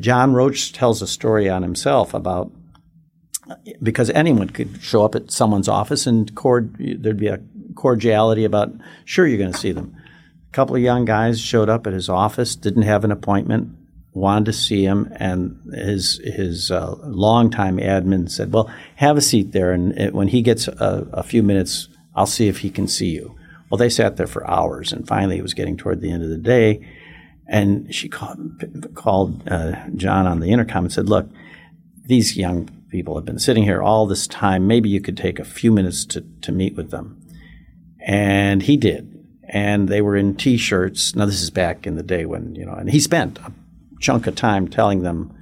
John Roach tells a story on himself about because anyone could show up at someone's office and cord, there'd be a cordiality about, sure, you're going to see them. A couple of young guys showed up at his office, didn't have an appointment, wanted to see him, and his his uh, longtime admin said, "Well, have a seat there, and it, when he gets a, a, few minutes, I'll see if he can see you." Well, they sat there for hours, and finally, it was getting toward the end of the day, and she called, called uh, John on the intercom and said, "Look, these young people have been sitting here all this time. Maybe you could take a few minutes to, to meet with them. And he did. And they were in t shirts. Now, this is back in the day when, you know, and he spent a chunk of time telling them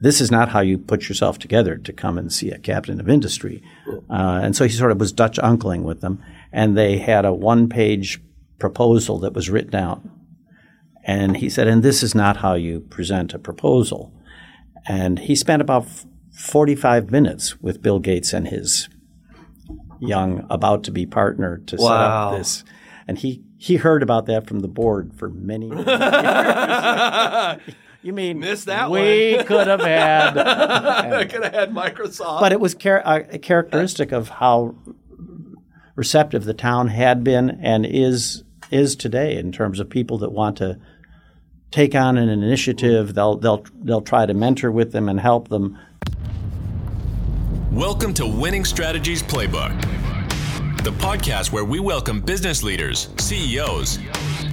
this is not how you put yourself together to come and see a captain of industry. Uh, and so he sort of was Dutch uncling with them. And they had a one page proposal that was written out. And he said, and this is not how you present a proposal. And he spent about 45 minutes with Bill Gates and his young, about to be partner to wow. set up this. And he, he heard about that from the board for many, many years. you mean Missed that we could have had could have had Microsoft. But it was char- a characteristic of how receptive the town had been and is is today in terms of people that want to take on an initiative. They'll they'll they'll try to mentor with them and help them Welcome to Winning Strategies Playbook, the podcast where we welcome business leaders, CEOs,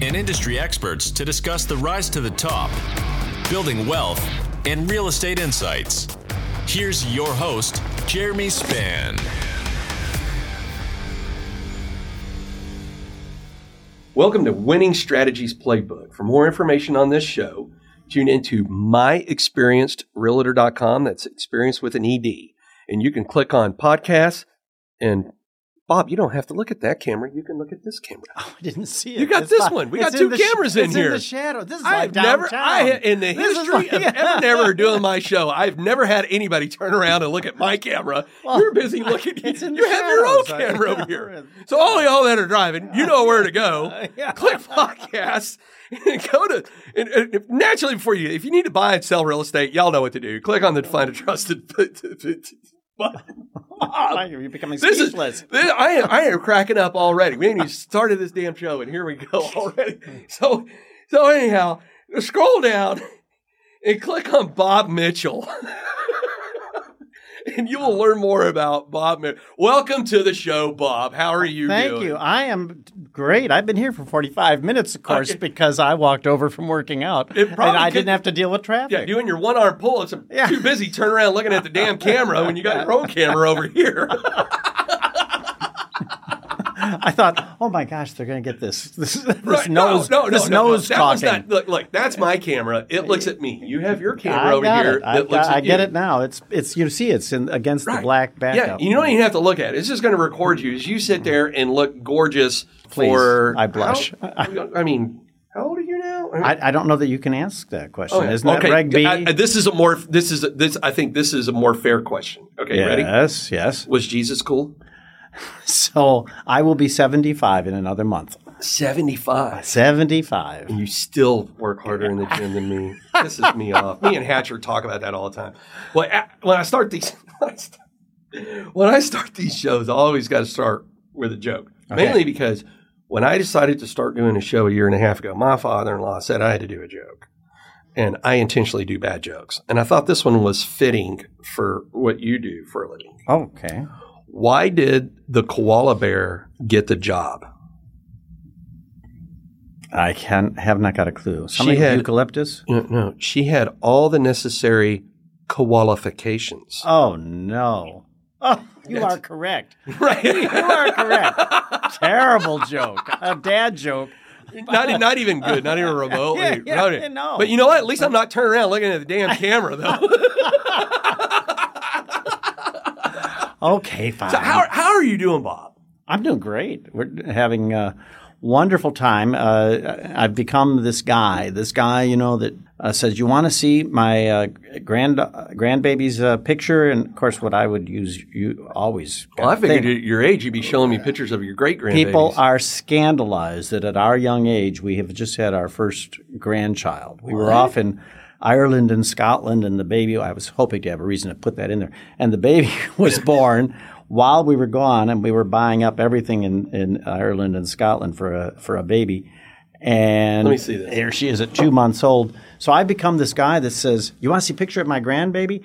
and industry experts to discuss the rise to the top, building wealth, and real estate insights. Here's your host, Jeremy Span. Welcome to Winning Strategies Playbook. For more information on this show, tune into myexperiencedrealtor.com. That's experience with an ED and you can click on podcasts and Bob, you don't have to look at that camera. You can look at this camera. Oh, I didn't see it. You got it's this not, one. We got two cameras sh- in here. in the shadow. This is I've like never, downtown. I in the This history like- of ever never doing my show, I've never had anybody turn around and look at my camera. Well, You're busy looking. it's in you have your own camera over here. So all y'all that are driving, you know where to go. Yeah. Click podcasts. And go to and, and naturally before you if you need to buy and sell real estate, y'all know what to do. Click on the find a trusted button. You're becoming This is speechless. this, I am I am cracking up already. We ain't even started this damn show, and here we go already. So so anyhow, scroll down and click on Bob Mitchell. and you will learn more about Bob. Welcome to the show, Bob. How are oh, you Thank doing? you. I am great. I've been here for 45 minutes, of course, Okay. because I walked over from working out. And I could- didn't have to deal with traffic. Yeah, you and your one arm pull. It's Yeah. too busy turning around looking at the damn camera when you got your own camera over here. I thought, oh my gosh, they're going to get this this, this Right, nose no, no, this no, no, nose that was talking. not- look, look, that's my camera. It looks at me. You have your camera over here it. I, that looks got- I get you. it now. It's it's you see it's in against the Right. black Yeah, you don't even have to look at it. It's just going to record you as you sit there and look gorgeous. Please, for I blush. how- I mean, how old are you now? I, I don't know that you can ask that question. Oh, yeah. Isn't that okay. Reg B? I- this is a more. This is a, this. I think this is a more fair question. Okay, ready? yes, yes. Was Jesus cool? So I will be 75 in another month. Seventy-five. 75. And you still work harder in the gym than me. This is me off. Me and Hatcher talk about that all the time. Well, when I start these, when I start, when I start these shows, I always got to start with a joke. Okay. Mainly because when I decided to start doing a show a year and a half ago, my father-in-law said I had to do a joke, and I intentionally do bad jokes. And I thought this one was fitting for what you do for a living. Okay. Why did the koala bear get the job? I can have not got a clue. Something had- eucalyptus? No, no, she had all the necessary qualifications. Oh no. Oh, you That's- are correct. right. You are correct. Terrible joke. A dad joke. not, not even good, not even remotely. Yeah, yeah, Not- I know. But you know what? At least I'm not turning around looking at the damn camera, though. Okay, fine. so how, how are you doing, Bob? I'm doing great. We're having a wonderful time. Uh, I've become this guy, this guy, you know, that uh, says, "You want to see my uh, grand grandbaby's uh, picture?" And of course, what I would use, you always. Well, I figured at your age, you'd be showing me pictures of your great grandbabies. People are scandalized that at our young age we have just had our first grandchild. We were What? off in Ireland and Scotland, and the baby. I was hoping to have a reason to put that in there. And the baby was born while we were gone, and we were buying up everything in, in Ireland and Scotland for a for a baby. And Let me see this. there she is at two months old. So I become this guy that says, "You want to see a picture of my grandbaby?"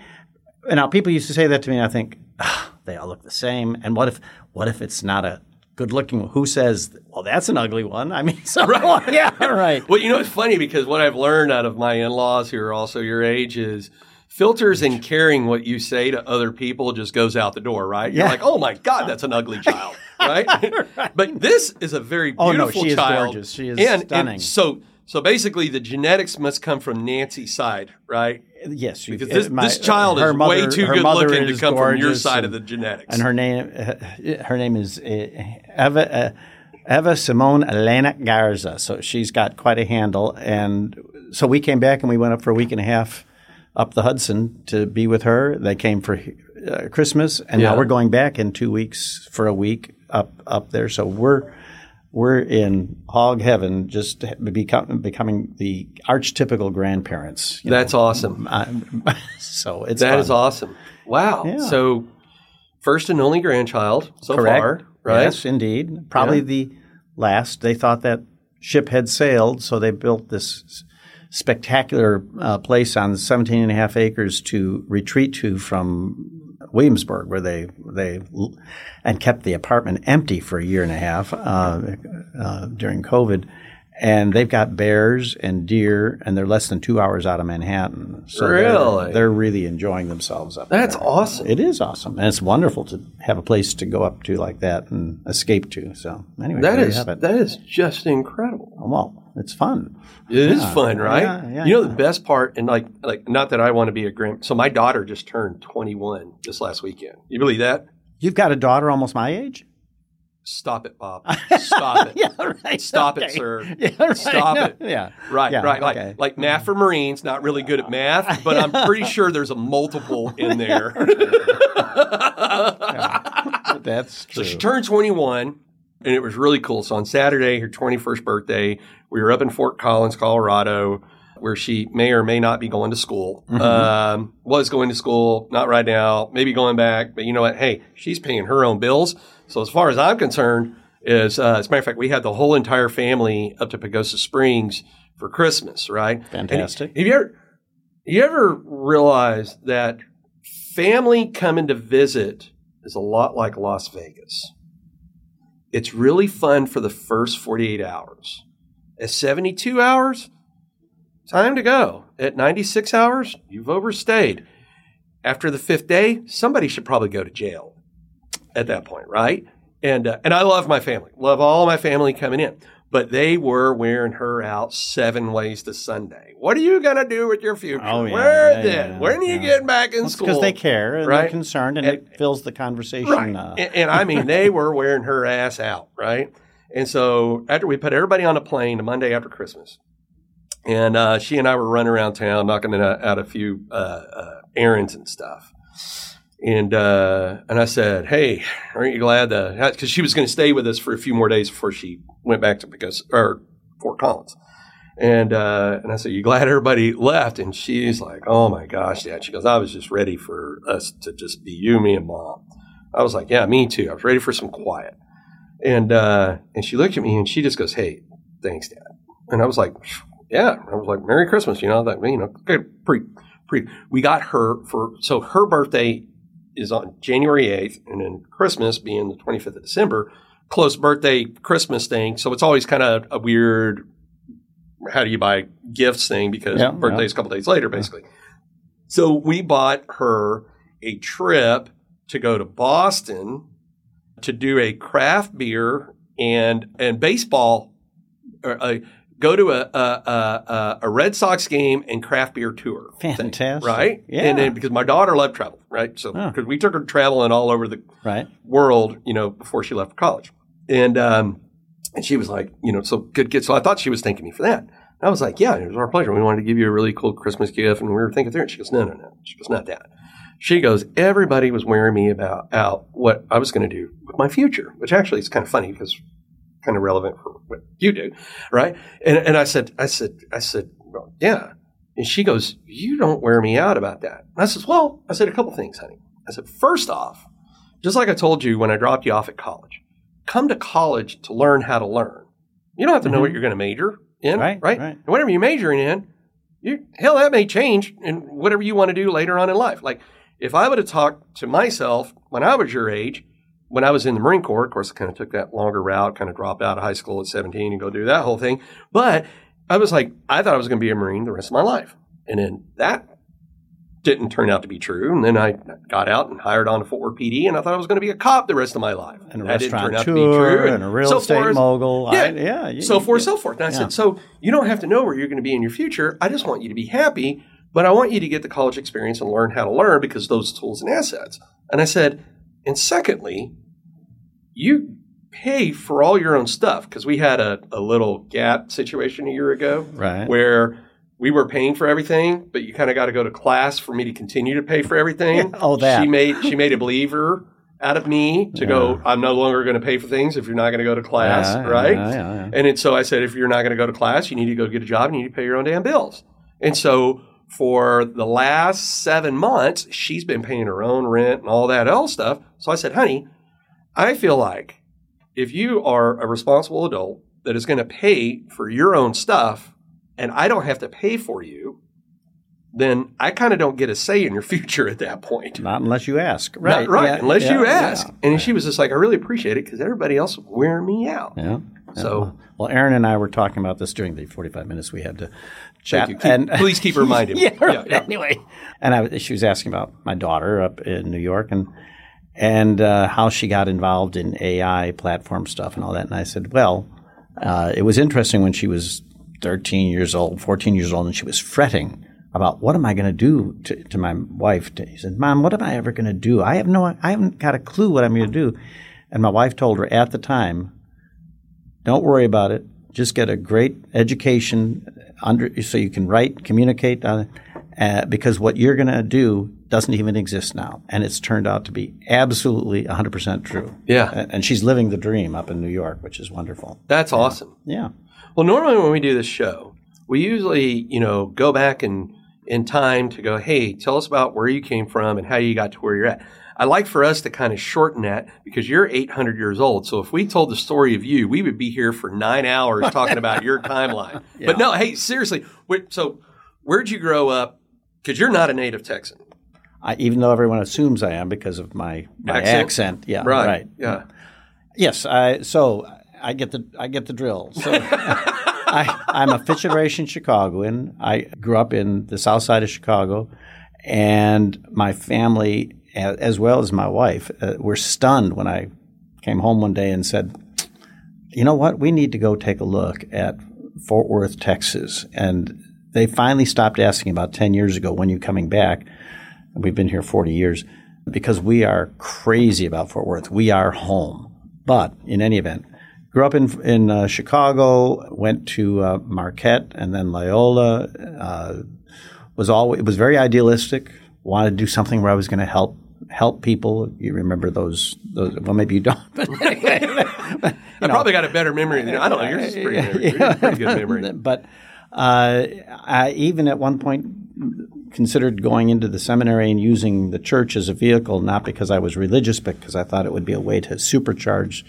And now people used to say that to me, and I think "Ah, they all look the same. And what if what if it's not a good looking? Who says? Well, that's an ugly one. I mean, so yeah, right. Well, you know, it's funny because what I've learned out of my in laws who are also your age is filters and caring what you say to other people just goes out the door, right? You're like, oh my God, that's an ugly child, right? But this is a very Oh, beautiful no, she is child. gorgeous. She is and, stunning. And so, so basically, the genetics must come from Nancy's side, right? Yes, Because this, my- this child is mother- way too good looking to come from your side and- of the genetics. and her name uh, her name is uh, Eva uh, Eva Simone Elena Garza. So she's got quite a handle. And so we came back and we went up for a week and a half up the Hudson to be with her. They came for uh, Christmas, and Yeah. now we're going back in two weeks for a week up up there. So we're we're in hog heaven, just become, becoming the archetypical grandparents. you know. That's awesome. Uh, so it's That fun. is awesome. Wow. Yeah. So, first and only grandchild so Correct. far, right? Yes, indeed. Probably Yeah. the last. They thought that ship had sailed, so they built this spectacular uh, place on 17 and a half acres to retreat to from Williamsburg, where they they and kept the apartment empty for a year and a half uh, uh, during COVID. And they've got bears and deer, and they're less than two hours out of Manhattan. So they're- Really? they're, really enjoying themselves up That's there. awesome. It is awesome, and it's wonderful to have a place to go up to like that and escape to. So anyway, That is you have it. that is just incredible. well, it's fun. It is fun, right? Yeah, yeah, you know yeah. the best part, and like like not that I want to be a grand. So my daughter just turned 21 this last weekend. You believe that? You've got a daughter almost my age. Stop it, Bob. Stop it. right. Stop it, sir. Yeah, right. Stop No, it. Yeah, Right, Yeah, right. okay. Like like math for Marines, not really good at math, but I'm pretty sure there's a multiple in there. That's true. So she turned 21, and it was really cool. So on Saturday, her 21st birthday, we were up in Fort Collins, Colorado, where she may or may not be going to school. Mm-hmm. Um, was going to school, not right now, maybe going back. But you know what? Hey, she's paying her own bills. So as far as I'm concerned, is uh, as a matter of fact, we had the whole entire family up to Pagosa Springs for Christmas, right? And Fantastic. have you ever, you ever realize that family coming to visit is a lot like Las Vegas? It's really fun for the first 48 hours. At 72 hours, time to go. At 96 hours, you've overstayed. After the fifth day, somebody should probably go to jail at that point, right? And uh, and I love my family, love all my family coming in, but they were wearing her out seven ways to Sunday. What are you gonna do with your future? Oh, yeah, Where yeah, then? yeah, when are you getting back in It's school? because they care and right? they're concerned, and, And- it fills the conversation. Right. Uh, and, and I mean, they were wearing her ass out, right? And so after we put everybody on a plane the Monday after Christmas, and uh, she and I were running around town knocking out out a few uh, uh, errands and stuff. And uh, and I said, "Hey, aren't you glad that?" Because she was going to stay with us for a few more days before she went back to because or Fort Collins. And uh, and I said, "You glad everybody left?" And she's like, "Oh my gosh, Dad!" She goes, "I was just ready for us to just be you, me, and Mom." I was like, "Yeah, me too." I was ready for some quiet. And uh, and she looked at me and she just goes, "Hey, thanks, Dad." And I was like, "Yeah." I was like, "Merry Christmas," you know that you know, pretty, pretty. We got her for so her birthday is on January eighth, and then Christmas being the twenty fifth of December. Close birthday Christmas thing, so it's always kind of a weird. How do you buy gifts thing because Yeah, birthday's a couple days later, basically. So we bought her a trip to go to Boston to do a craft beer and and baseball, or uh, go to a, a a a Red Sox game and craft beer tour. thing, Fantastic. right? Yeah. And then because my daughter loved travel, right? So Oh. because we took her traveling all over the right. world, you know, before she left for college. And um, and she was like, you know, so good kid. So I thought she was thanking me for that. I was like, yeah, it was our pleasure. We wanted to give you a really cool Christmas gift, and we were thinking through it. She goes, no, no, no. She goes, not that. She goes, everybody was wearing me about out what I was going to do with my future, which actually is kind of funny because kind of relevant for what you do, right? And and I said, I said, I said, well, yeah. And she goes, You don't wear me out about that. And I says, Well, I said a couple things, honey. I said, First off, just like I told you when I dropped you off at college, come to college to learn how to learn. You don't have to know what you're going to major in, Mm-hmm. Right, right? right. And whatever you're majoring in, you, hell, that may change in whatever you want to do later on in life. Like if I would have talked to myself when I was your age, when I was in the Marine Corps, of course, I kind of took that longer route, kind of dropped out of high school at 17 and go do that whole thing. But I was like, I thought I was going to be a Marine the rest of my life. And then that didn't turn out to be true. And then I got out and hired on to Fort Worth PD, and I thought I was going to be a cop the rest of my life. And a that didn't turn out to be restaurateur true. and a real so estate forth. mogul. Yeah, I- yeah, you- so forth, so forth. And I yeah. said, so you don't have to know where you're going to be in your future. I just want you to be happy, but I want you to get the college experience and learn how to learn because those tools and assets. And I said, and secondly, you pay for all your own stuff because we had a, a little gap situation a year ago Right. where we were paying for everything, but you kind of got to go to class for me to continue to pay for everything. Oh, that. she made she made a believer out of me to go. I'm no longer going to pay for things if you're not going to go to class, Yeah, right? yeah, yeah, yeah. And it, so I said, if you're not going to go to class, you need to go get a job. and You need to pay your own damn bills. And so for the last seven months, she's been paying her own rent and all that else stuff. So I said, honey, I feel like if you are a responsible adult that is going to pay for your own stuff and I don't have to pay for you, then I kind of don't get a say in your future at that point. Not unless you ask. Not Right. right, yeah, unless you yeah, ask. And she was just like, I really appreciate it because everybody else is wearing me out. Yeah. yeah. So- well, Aaron and I were talking about this during the 45 minutes we had to chat. You. Keep- please keep reminding me. yeah, right. Yeah, yeah. Anyway, and I, she was asking about my daughter up in New York and and uh, how she got involved in AI platform stuff and all that. And I said, well, uh, it was interesting when she was 13 years old, 14 years old, and she was fretting about what am I going to do to, my wife. He said, "Mom, what am I ever going to do? I have no, I haven't got a clue what I'm going to do." And my wife told her at the time, don't worry about it. Just get a great education under so you can write, communicate it. Uh, because what you're going to do doesn't even exist now, and it's turned out to be absolutely 100% true. Yeah. and, she's living the dream up in New York, which is wonderful. That's awesome. Yeah, Well, normally when we do this show, we usually, you know, go back in in time to go, hey, tell us about where you came from and how you got to where you're at. I like for us to kind of shorten that because you're 800 years old. So if we told the story of you, we would be here for nine hours talking about your timeline. But no, hey, seriously. So where'd you grow up? Because you're not a native Texan. I, even though everyone assumes I am because of my, my Accent? accent. Yeah, Right. right. Yeah. Yes, I, so I get the I get the drill. So I, I'm a fifth generation Chicagoan. I grew up in the south side of Chicago, and my family, as well as my wife, uh, were stunned when I came home one day and said, "You know what? We need to go take a look at Fort Worth, Texas." And they finally stopped asking about ten years ago, "When you coming back?" We've been here 40 years because we are crazy about Fort Worth. We are home. But in any event, grew up in in uh, Chicago, went to uh, Marquette and then Loyola. Uh, was always it was very idealistic. Wanted to do something where I was going to help help people. You remember those? those well, maybe you don't. But anyway, I probably got a better memory than you. I don't know. Yours is pretty, is pretty good memory. but uh, I even at one point considered going into the seminary and using the church as a vehicle, not because I was religious, but because I thought it would be a way to supercharge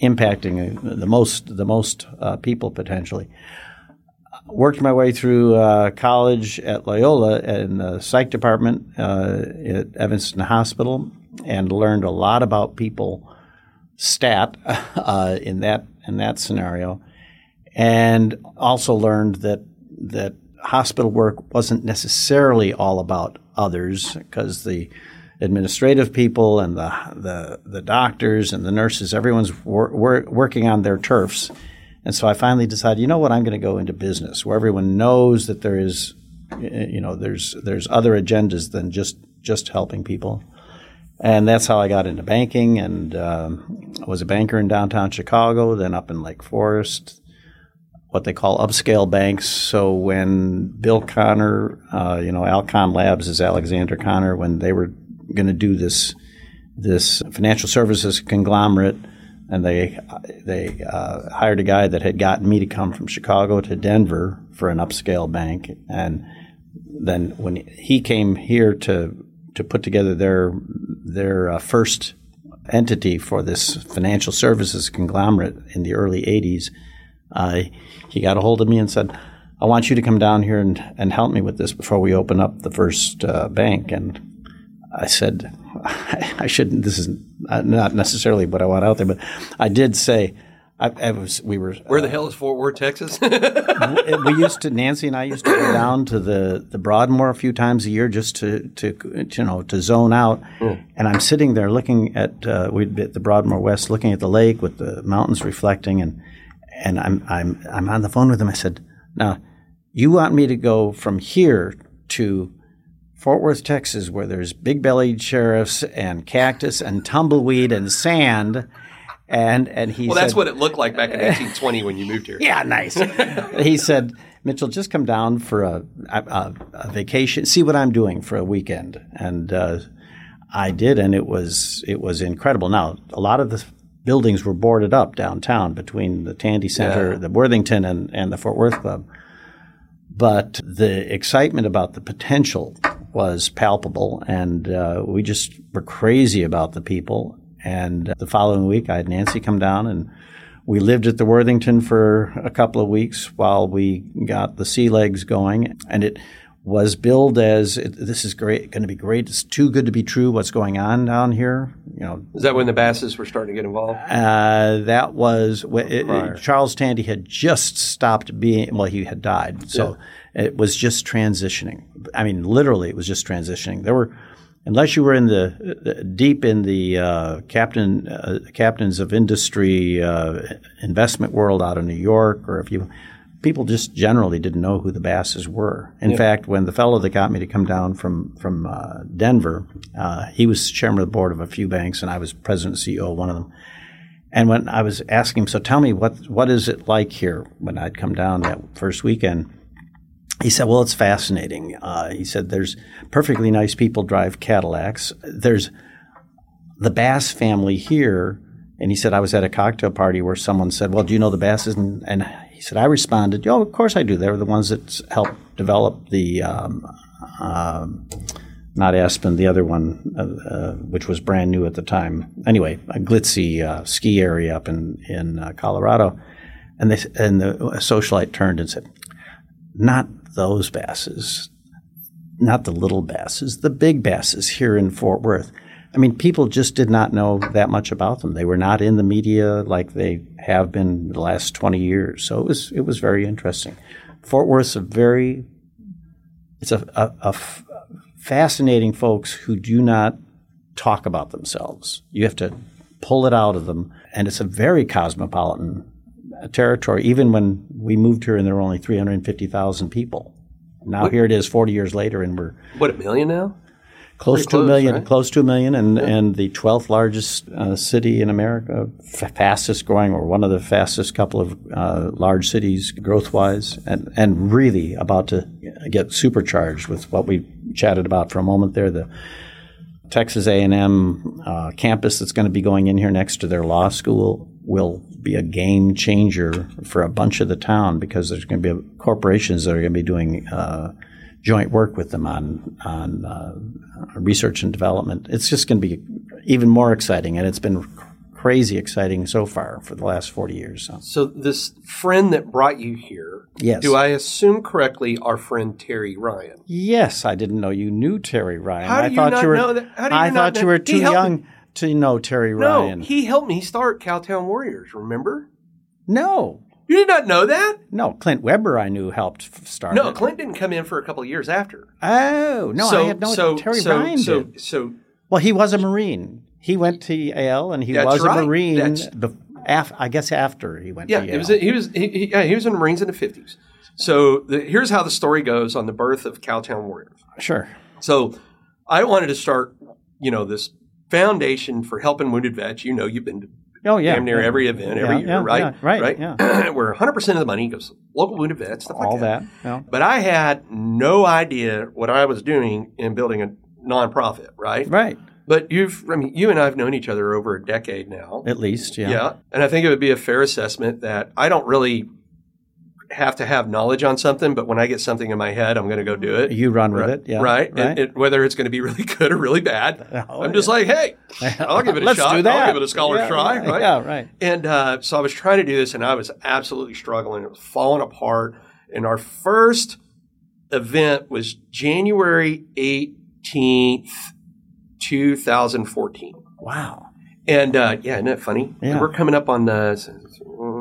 impacting uh, the most the most uh, people potentially. Worked my way through uh, college at Loyola in the psych department uh, at Evanston Hospital, and learned a lot about people stat uh, in that in that scenario and also learned that that hospital work wasn't necessarily all about others because the administrative people and the the, the doctors and the nurses everyone's wor- wor- working on their turfs. And so I finally decided you know what I'm going to go into business where everyone knows that there is you know there's there's other agendas than just just helping people. And that's how I got into banking and um, I was a banker in downtown Chicago then up in Lake Forest what they call upscale banks. So when Bill Conner, uh, you know, Alcon Labs is Alexander Conner, when they were going to do this this financial services conglomerate, and they they uh, hired a guy that had gotten me to come from Chicago to Denver for an upscale bank, and then when he came here to to put together their their uh, first entity for this financial services conglomerate in the early 80s, uh, he got a hold of me and said, I want you to come down here and, and help me with this before we open up the first uh, bank. And I said, I shouldn't, this is not necessarily what I want out there, but I did say, I, I was, we were. Where the hell is Fort Worth, Texas? we used to Nancy and I used to go down to the the Broadmoor a few times a year just to to you know to zone out. Mm. And I'm sitting there looking at uh, we'd be at the Broadmoor West, looking at the lake with the mountains reflecting, and and I'm I'm I'm on the phone with him. I said, "Now, you want me to go from here to Fort Worth, Texas, where there's big bellied sheriffs and cactus and tumbleweed and sand." And and he well, said, that's what it looked like back in 1820 when you moved here. Yeah, nice. he said, Mitchell, just come down for a, a, a, vacation, see what I'm doing for a weekend, and uh, I did, and it was it was incredible. Now, a lot of the buildings were boarded up downtown between the Tandy Center, yeah. the Worthington, and, and the Fort Worth Club. But the excitement about the potential was palpable, and uh, we just were crazy about the people. And the following week, I had Nancy come down and we lived at the Worthington for a couple of weeks while we got the sea legs going. And it was billed as this is great, going to be great. It's too good to be true. What's going on down here? You know, is that when the Basses were starting to get involved? Uh, that was it, it, Charles Tandy had just stopped being. Well, he had died, so yeah. it was just transitioning. I mean, literally, it was just transitioning. There were unless you were in the deep in the uh, captain uh, captains of industry uh, investment world out of New York, or if you people just generally didn't know who the Basses were. In fact, when the fellow that got me to come down from from uh, Denver, uh, he was chairman of the board of a few banks, and I was president and CEO of one of them. And when I was asking him, so tell me what what is it like here when I'd come down that first weekend he said, "Well, it's fascinating." Uh, he said, "There's perfectly nice people drive Cadillacs. There's the Bass family here." And he said, "I was at a cocktail party where someone said, "Well, do you know the Basses?" And, and said, "I responded, oh, of course I do. They were the ones that helped develop the." Um, uh, not Aspen, the other one, uh, uh, which was brand new at the time. Anyway, a glitzy uh, ski area up in in uh, Colorado, and they and the socialite turned and said, "Not those basses, not the little basses, the big basses here in Fort Worth. I mean, people just did not know that much about them. They were not in the media like they have been the last 20 years. So it was, it was very interesting. Fort Worth's a very, it's a, a, a f- fascinating folks who do not talk about themselves. You have to pull it out of them. And it's a very cosmopolitan territory, even when we moved here and there were only 350,000 people. Now what? here it is 40 years later and we're. What, a million now? Close to a million, right? close to a million, and, yeah. and the 12th largest uh, city in America, f- fastest growing, or one of the fastest couple of uh, large cities growth wise, and, and really about to get supercharged with what we chatted about for a moment there the Texas A&M uh, campus that's going to be going in here next to their law school will be a game changer for a bunch of the town because there's going to be corporations that are going to be doing uh, joint work with them on on uh, research and development. It's just going to be even more exciting, and it's been crazy exciting so far for the last 40 years. So. so, this friend that brought you here, yes. do I assume correctly, our friend Terry Ryan? Yes, I didn't know you knew Terry Ryan. How do I you thought not you were, know that? How do you I not thought you were too young. Me to know Terry Ryan. No, he helped me start Cowtown Warriors. Remember? No. You did not know that? No, Clint Weber I knew helped start. No, it. Clint didn't come in for a couple of years after. Oh no, so, I had no. So, Terry so, Ryan so, did. So, well, he was a Marine. He went to Yale and he was right. a Marine. That's- bef- af- I guess after he went yeah, to Yale. was, he was he, he, yeah, he was in the Marines in the fifties. So the, here's how the story goes on the birth of Cowtown Warriors. sure. So I wanted to start, you know, this foundation for helping wounded vets. You know, you've been to Oh yeah. damn near yeah. every event every Yeah, year, yeah, right? right, Right. yeah. Where 100 percent of the money goes local wounded vets, stuff like All that. that. Yeah. But I had no idea what I was doing in building a nonprofit, right? Right. But you've, I mean, you and I have known each other over a decade now. At least, yeah. Yeah. And I think it would be a fair assessment that I don't really have to have knowledge on something, but when I get something in my head, I'm going to go do it. You run with right, it, yeah, right. right. And it, whether it's going to be really good or really bad, Oh, I'm just like, hey, I'll give it a Let's shot. do that. I'll give it a scholar Yeah, try. yeah, right? yeah, right. And uh, so I was trying to do this, and I was absolutely struggling. It was falling apart. And our first event was January 18th, 2014. Wow. And uh, yeah, isn't that funny? Yeah. We're coming up on the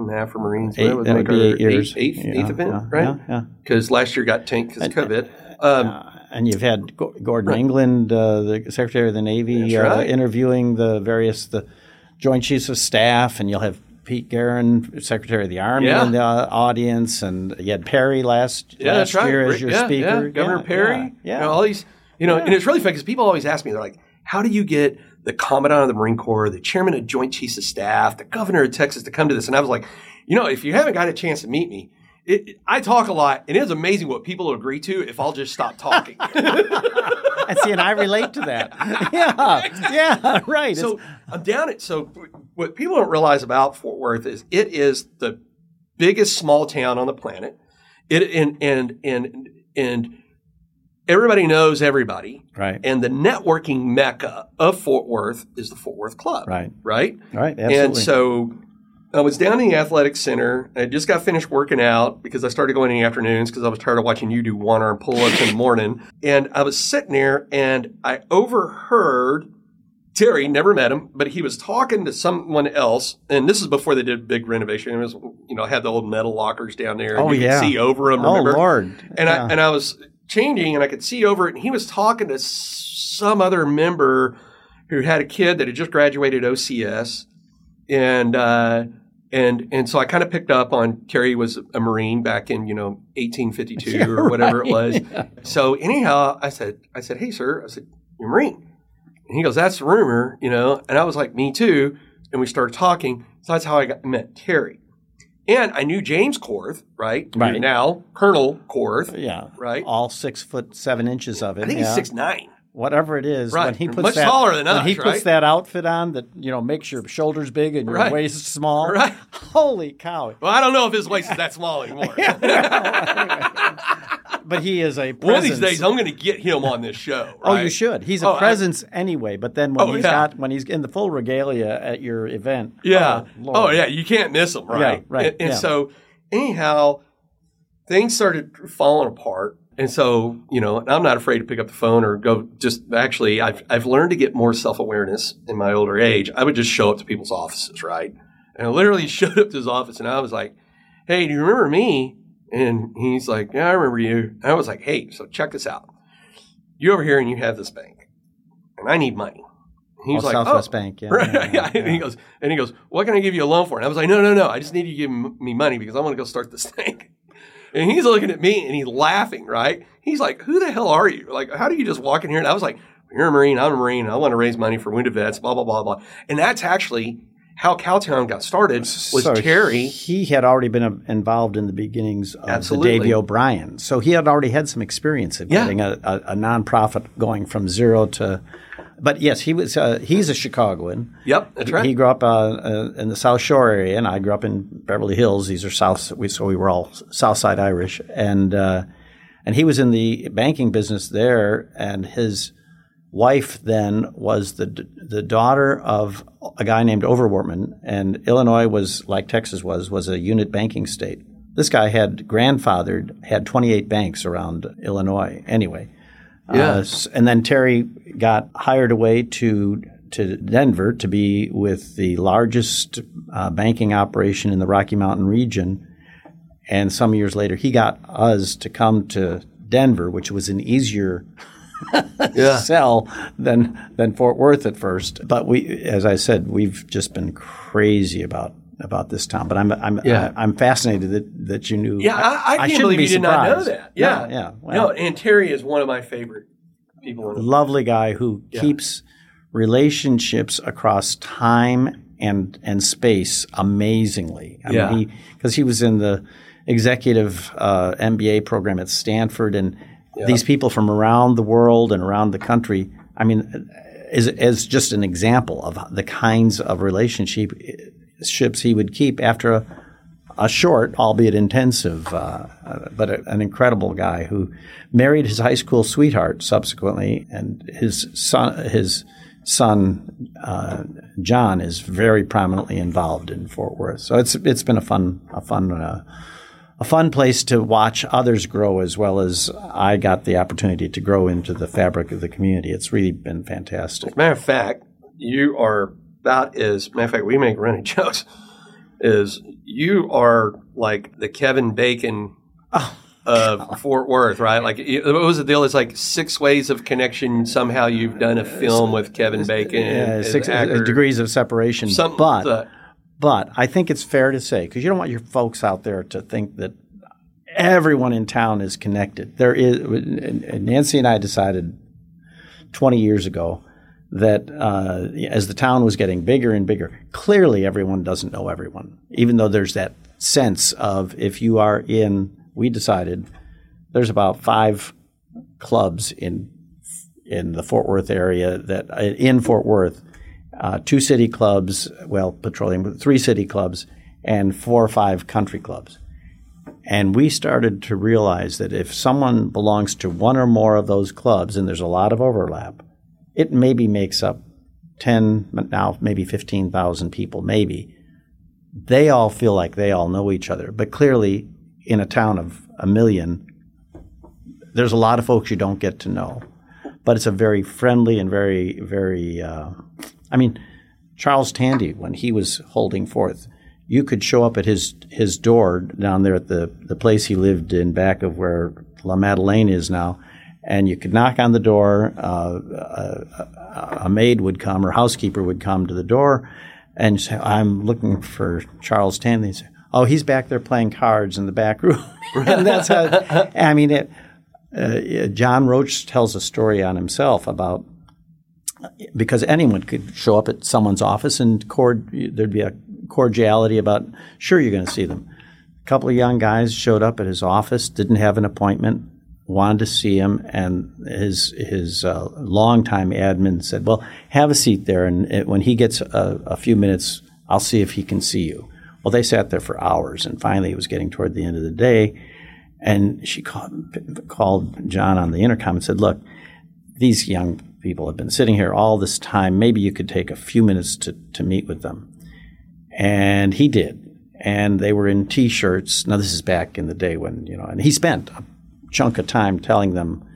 half for Marines. Eight, that would be our eight years. Eighth, eighth, Yeah, eighth event, yeah, right? Yeah, yeah. Because last year got tanked because of COVID. Um, Uh, and you've had Go- Gordon England, uh, the Secretary of the Navy, uh, right. interviewing the various the Joint Chiefs of Staff, and you'll have Pete Geren, Secretary of the Army, Yeah. in the uh, audience, and you had Perry last yeah, last right. year as your yeah, speaker, yeah. Governor Yeah, Perry. yeah, you know, all these. You know, and it's really funny because people always ask me, they're like, "How do you get the Commandant of the Marine Corps, the Chairman of Joint Chiefs of Staff, the Governor of Texas to come to this?" And I was like, you know, if you haven't got a chance to meet me. It, I talk a lot, and it is amazing what people agree to if I'll just stop talking. And see, and I relate to that. yeah, yeah, right. So It's- I'm down at so what people don't realize about Fort Worth is it is the biggest small town on the planet. It and and and and everybody knows everybody. right, And the networking mecca of Fort Worth is the Fort Worth Club. right, Right. right. Absolutely. And so I was down in the athletic center. I just got finished working out because I started going in the afternoons because I was tired of watching you do one arm pull ups in the morning. And I was sitting there and I overheard Terry, never met him, but he was talking to someone else. And this is before they did a big renovation. It was, you know, had the old metal lockers down there. And Oh, you yeah. could see over them. oh Remember? Lord, And Yeah. I and I was changing, and I could see over it, and he was talking to some other member who had a kid that had just graduated OCS, and uh, and and so I kind of picked up on Terry was a Marine back in you know 1852 Yeah, or whatever it right. was. So anyhow, I said I said, hey sir, I said you're a Marine, and he goes, that's the rumor, you know, and I was like, me too, and we started talking. So that's how I got met Terry. And I knew James Korth, right? Right. Now Colonel Korth, yeah, right? all six foot seven inches of it. I think yeah. he's six nine. whatever it is, Right. when he puts Much that, taller than when us, he puts right? that outfit on that you know makes your shoulders big and your Right. waist small. Right. Holy cow! Well, I don't know if his waist is that small anymore. But he is a presence. One of these days, I'm going to get him on this show. Oh, you should. He's a Oh, I- presence anyway. But then when Oh, he's yeah. got when he's in the full regalia at your event, oh, Yeah. oh. Oh, yeah. You can't miss him, right? Yeah, right, And, and yeah. so, anyhow, things started falling apart. And so, you know, I'm not afraid to pick up the phone or go just actually, I've, I've learned to get more self awareness in my older age. I would just show up to people's offices, right? And I literally showed up to his office and I was like, hey, do you remember me? And he's like, yeah, I remember you. And I was like, hey, so check this out. You over here and you have this bank, and I need money. He's Oh, like, Southwest oh. Bank, yeah, right. yeah, yeah, And he goes, and he goes, what can I give you a loan for? And I was like, no, no, no. I just need you to give me money because I want to go start this thing. And he's looking at me and he's laughing, right? He's like, who the hell are you? Like, how do you just walk in here? And I was like, you're a Marine, I'm a Marine, I want to raise money for wounded vets, blah, blah, blah, blah. And that's actually how Cowtown got started was So Terry. He had already been uh, involved in the beginnings of Absolutely. the Davy O'Brien, so he had already had some experience in Yeah. getting a, a, a nonprofit going from zero to. But yes, he was. Uh, he's a Chicagoan. Yep, that's right. He grew up uh, uh, in the South Shore area, and I grew up in Beverly Hills. These are South, we, so we were all South Side Irish, and uh, and he was in the banking business there. And his wife then was the the daughter of a guy named Overwortman, and Illinois was like Texas was was a unit banking state. This guy had grandfathered had 28 banks around Illinois. Anyway, Yeah. uh, and then Terry got hired away to to Denver to be with the largest uh, banking operation in the Rocky Mountain region. And some years later, he got us to come to Denver, which was an easier Yeah. sell than than Fort Worth at first. But we, as I said, we've just been crazy about about this town. But I'm I'm Yeah. I, am fascinated that that you knew. Yeah, I, I can't believe be you did not know that. Yeah, yeah. yeah. no, Well, and Terry is one of my favorite people. Lovely guy who keeps relationships across time and and space amazingly. I Yeah. mean, he because he was in the executive uh, MBA program at Stanford, and these people from around the world and around the country. I mean, is as just an example of the kinds of relationships he would keep after a, a short, albeit intensive, uh, uh, but a, an incredible guy who married his high school sweetheart subsequently, and his son, his son uh, John, is very prominently involved in Fort Worth. So it's it's been a fun a fun. Uh, a fun place to watch others grow as well as I got the opportunity to grow into the fabric of the community. It's really been fantastic. Matter of fact, you are about as matter of fact, we make running jokes. Is you are like the Kevin Bacon Oh, of Fort Worth, right? Like, what was the deal? It's like six ways of connection. Somehow you've done a film with Kevin Bacon. Yeah, six degrees of separation. Something but like. But I think it's fair to say because you don't want your folks out there to think that everyone in town is connected. There is. Nancy and I decided 20 years ago that uh, as the town was getting bigger and bigger, clearly everyone doesn't know everyone, even though there's that sense of if you are in. We decided there's about five clubs in in the Fort Worth area that in Fort Worth, uh, two city clubs, well, petroleum, three city clubs, and four or five country clubs. And we started to realize that if someone belongs to one or more of those clubs, and there's a lot of overlap, it maybe makes up 10, now maybe 15,000 people, maybe. They all feel like they all know each other. But clearly, in a town of a million, there's a lot of folks you don't get to know. But it's a very friendly and very, very, uh, I mean, Charles Tandy, when he was holding forth, you could show up at his his door down there at the, the place he lived in back of where La Madeleine is now, and you could knock on the door. Uh, a, a maid would come or housekeeper would come to the door and say, "I'm looking for Charles Tandy." Say, "Oh, he's back there playing cards in the back room." and that's how. I mean, it, uh, John Roach tells a story on himself about because anyone could show up at someone's office and cord, there'd be a cordiality about, sure, you're going to see them. A couple of young guys showed up at his office, didn't have an appointment, wanted to see him, and his his uh, longtime admin said, "Well, have a seat there, and it, when he gets a, a few minutes, I'll see if he can see you." Well, they sat there for hours, and finally, it was getting toward the end of the day, and she called, called John on the intercom and said, "Look, these young people have been sitting here all this time. Maybe you could take a few minutes to, to meet with them. And he did. And they were in t shirts. Now, this is back in the day when, you know, and he spent a chunk of time telling them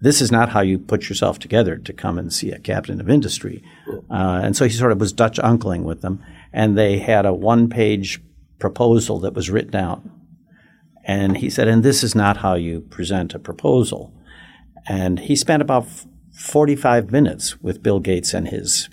this is not how you put yourself together to come and see a captain of industry. Uh, and so he sort of was Dutch uncling with them. And they had a one page proposal that was written out. And he said, and this is not how you present a proposal. And he spent about 45 minutes with Bill Gates and his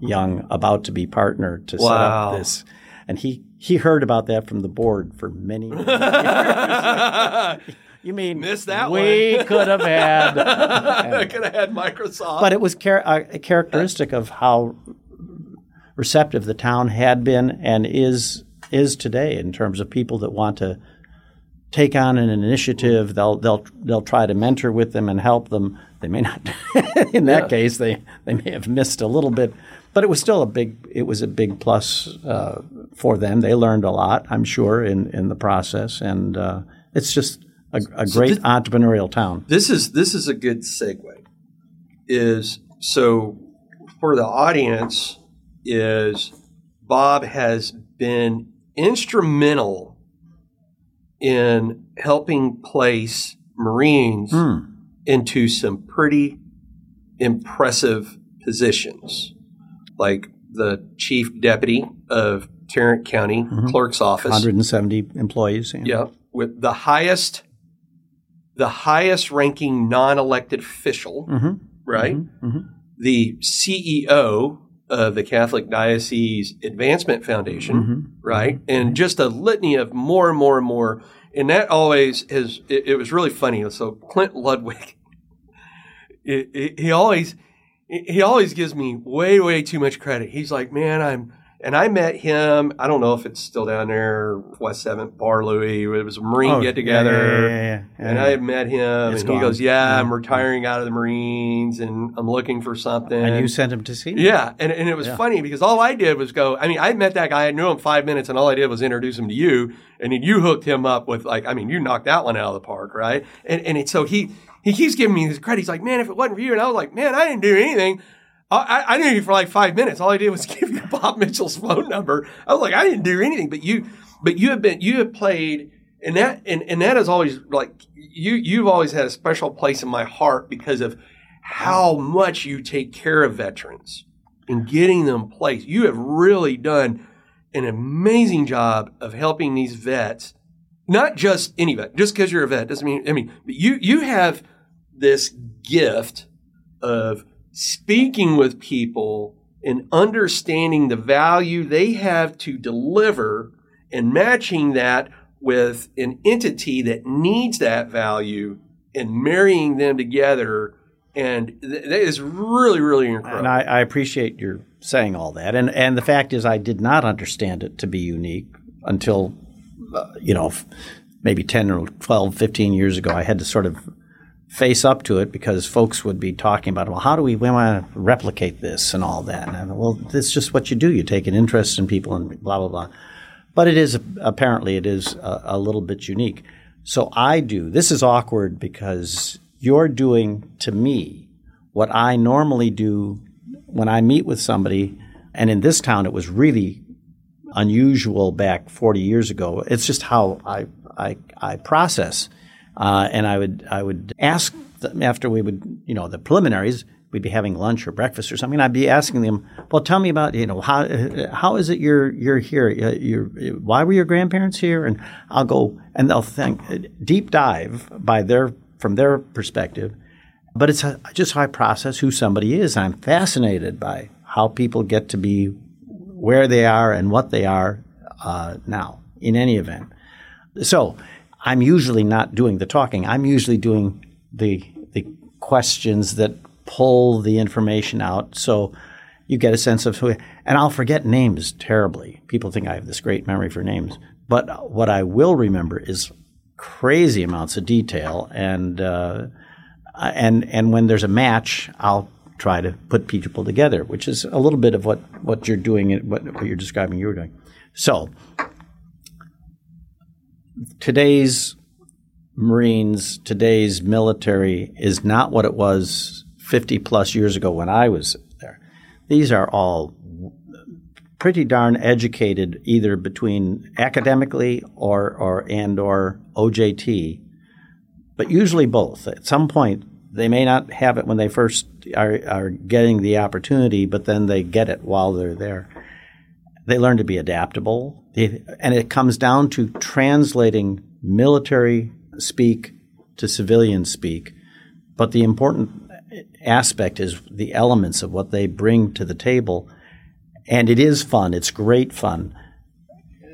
young, about to be partner to set up this. And he, he heard about that from the board for many, many years. you mean Missed that we could have had. Could have had Microsoft. But it was char- uh, a characteristic of how receptive the town had been and is is today in terms of people that want to take on an initiative. They'll they'll they'll try to mentor with them and help them. They may not. in that case, they they may have missed a little bit, but it was still a big it was a big plus uh, for them. They learned a lot, I'm sure, in in the process, and uh, it's just a, a great this- entrepreneurial town. this is this is a good segue. Is so for the audience is Bob has been instrumental in helping place Marines Hmm. into some pretty impressive positions, like the chief deputy of Tarrant County Clerk's Office. 170 employees. yeah. Yeah, with the highest, the highest ranking non-elected official, Mhm. right? mhm. The CEO of the Catholic Diocese Advancement Foundation, Mm-hmm. right? And just a litany of more and more and more. And that always is. It, it was really funny. So Clint Ludwig, it, it- he always he always gives me way way too much credit. He's like, man, I'm And I met him. I don't know if it's still down there, West Seventh Bar Louie. It was a Marine Oh, get together. yeah, yeah, yeah. And I had met him, It's and he goes, "Yeah. I'm retiring out of the Marines, and I'm looking for something." and you sent him to see? Me? Yeah, and, and it was funny because all I did was go. I mean, I met that guy. I knew him five minutes, and all I did was introduce him to you, and then you hooked him up with like. I mean, you knocked that one out of the park, right? And and it, so he he keeps giving me his credit. He's like, "Man, if it wasn't for you," and I was like, "Man, I didn't do anything." I, I- knew you for like five minutes. All I did was give you Bob Mitchell's phone number. I was like, I didn't do anything, but you, but you have been, you have played, and that, and, and that is always like you, you've always had a special place in my heart because of how much you take care of veterans and getting them placed. You have really done an amazing job of helping these vets, not just any vet, just because you're a vet doesn't mean, I mean, but you, you have this gift of speaking with people and understanding the value they have to deliver and matching that with an entity that needs that value and marrying them together. And th- that is really, really incredible. And I, I appreciate your saying all that. And and the fact is, I did not understand it to be unique until, uh, you know, f- maybe 10 or 12, 15 years ago. I had to sort of face up to it because folks would be talking about, well, how do we, we want to replicate this and all that? And well, that's just what you do. You take an interest in people and blah, blah, blah. But it is, apparently, it is a, a little bit unique. So I do, this is awkward because you're doing to me what I normally do when I meet with somebody. And in this town, it was really unusual back 40 years ago. It's just how I, I, I process. Uh, and I would, I would ask them after we would, you know, the preliminaries, we'd be having lunch or breakfast or something. I'd be asking them, well, tell me about, you know, how, how is it you're, you're here? Uh, You're, why were your grandparents here? And I'll go, and they'll think, deep dive by their, from their perspective. But it's just how I process who somebody is. I'm fascinated by how people get to be where they are and what they are uh, now, in any event. So I'm usually not doing the talking. I'm usually doing the the questions that pull the information out. So you get a sense of who. And I'll forget names terribly. People think I have this great memory for names, but what I will remember is crazy amounts of detail. And uh, and and when there's a match, I'll try to put people together, which is a little bit of what what you're doing, what, what you're describing you were doing. So today's Marines, today's military is not what it was 50 plus years ago when I was there. These are all pretty darn educated either between academically or, or and or OJT, but usually both. At some point, they may not have it when they first are, are getting the opportunity, but then they get it while they're there. They learn to be adaptable, and it comes down to translating military speak to civilian speak. But the important aspect is the elements of what they bring to the table. And it is fun. It's great fun.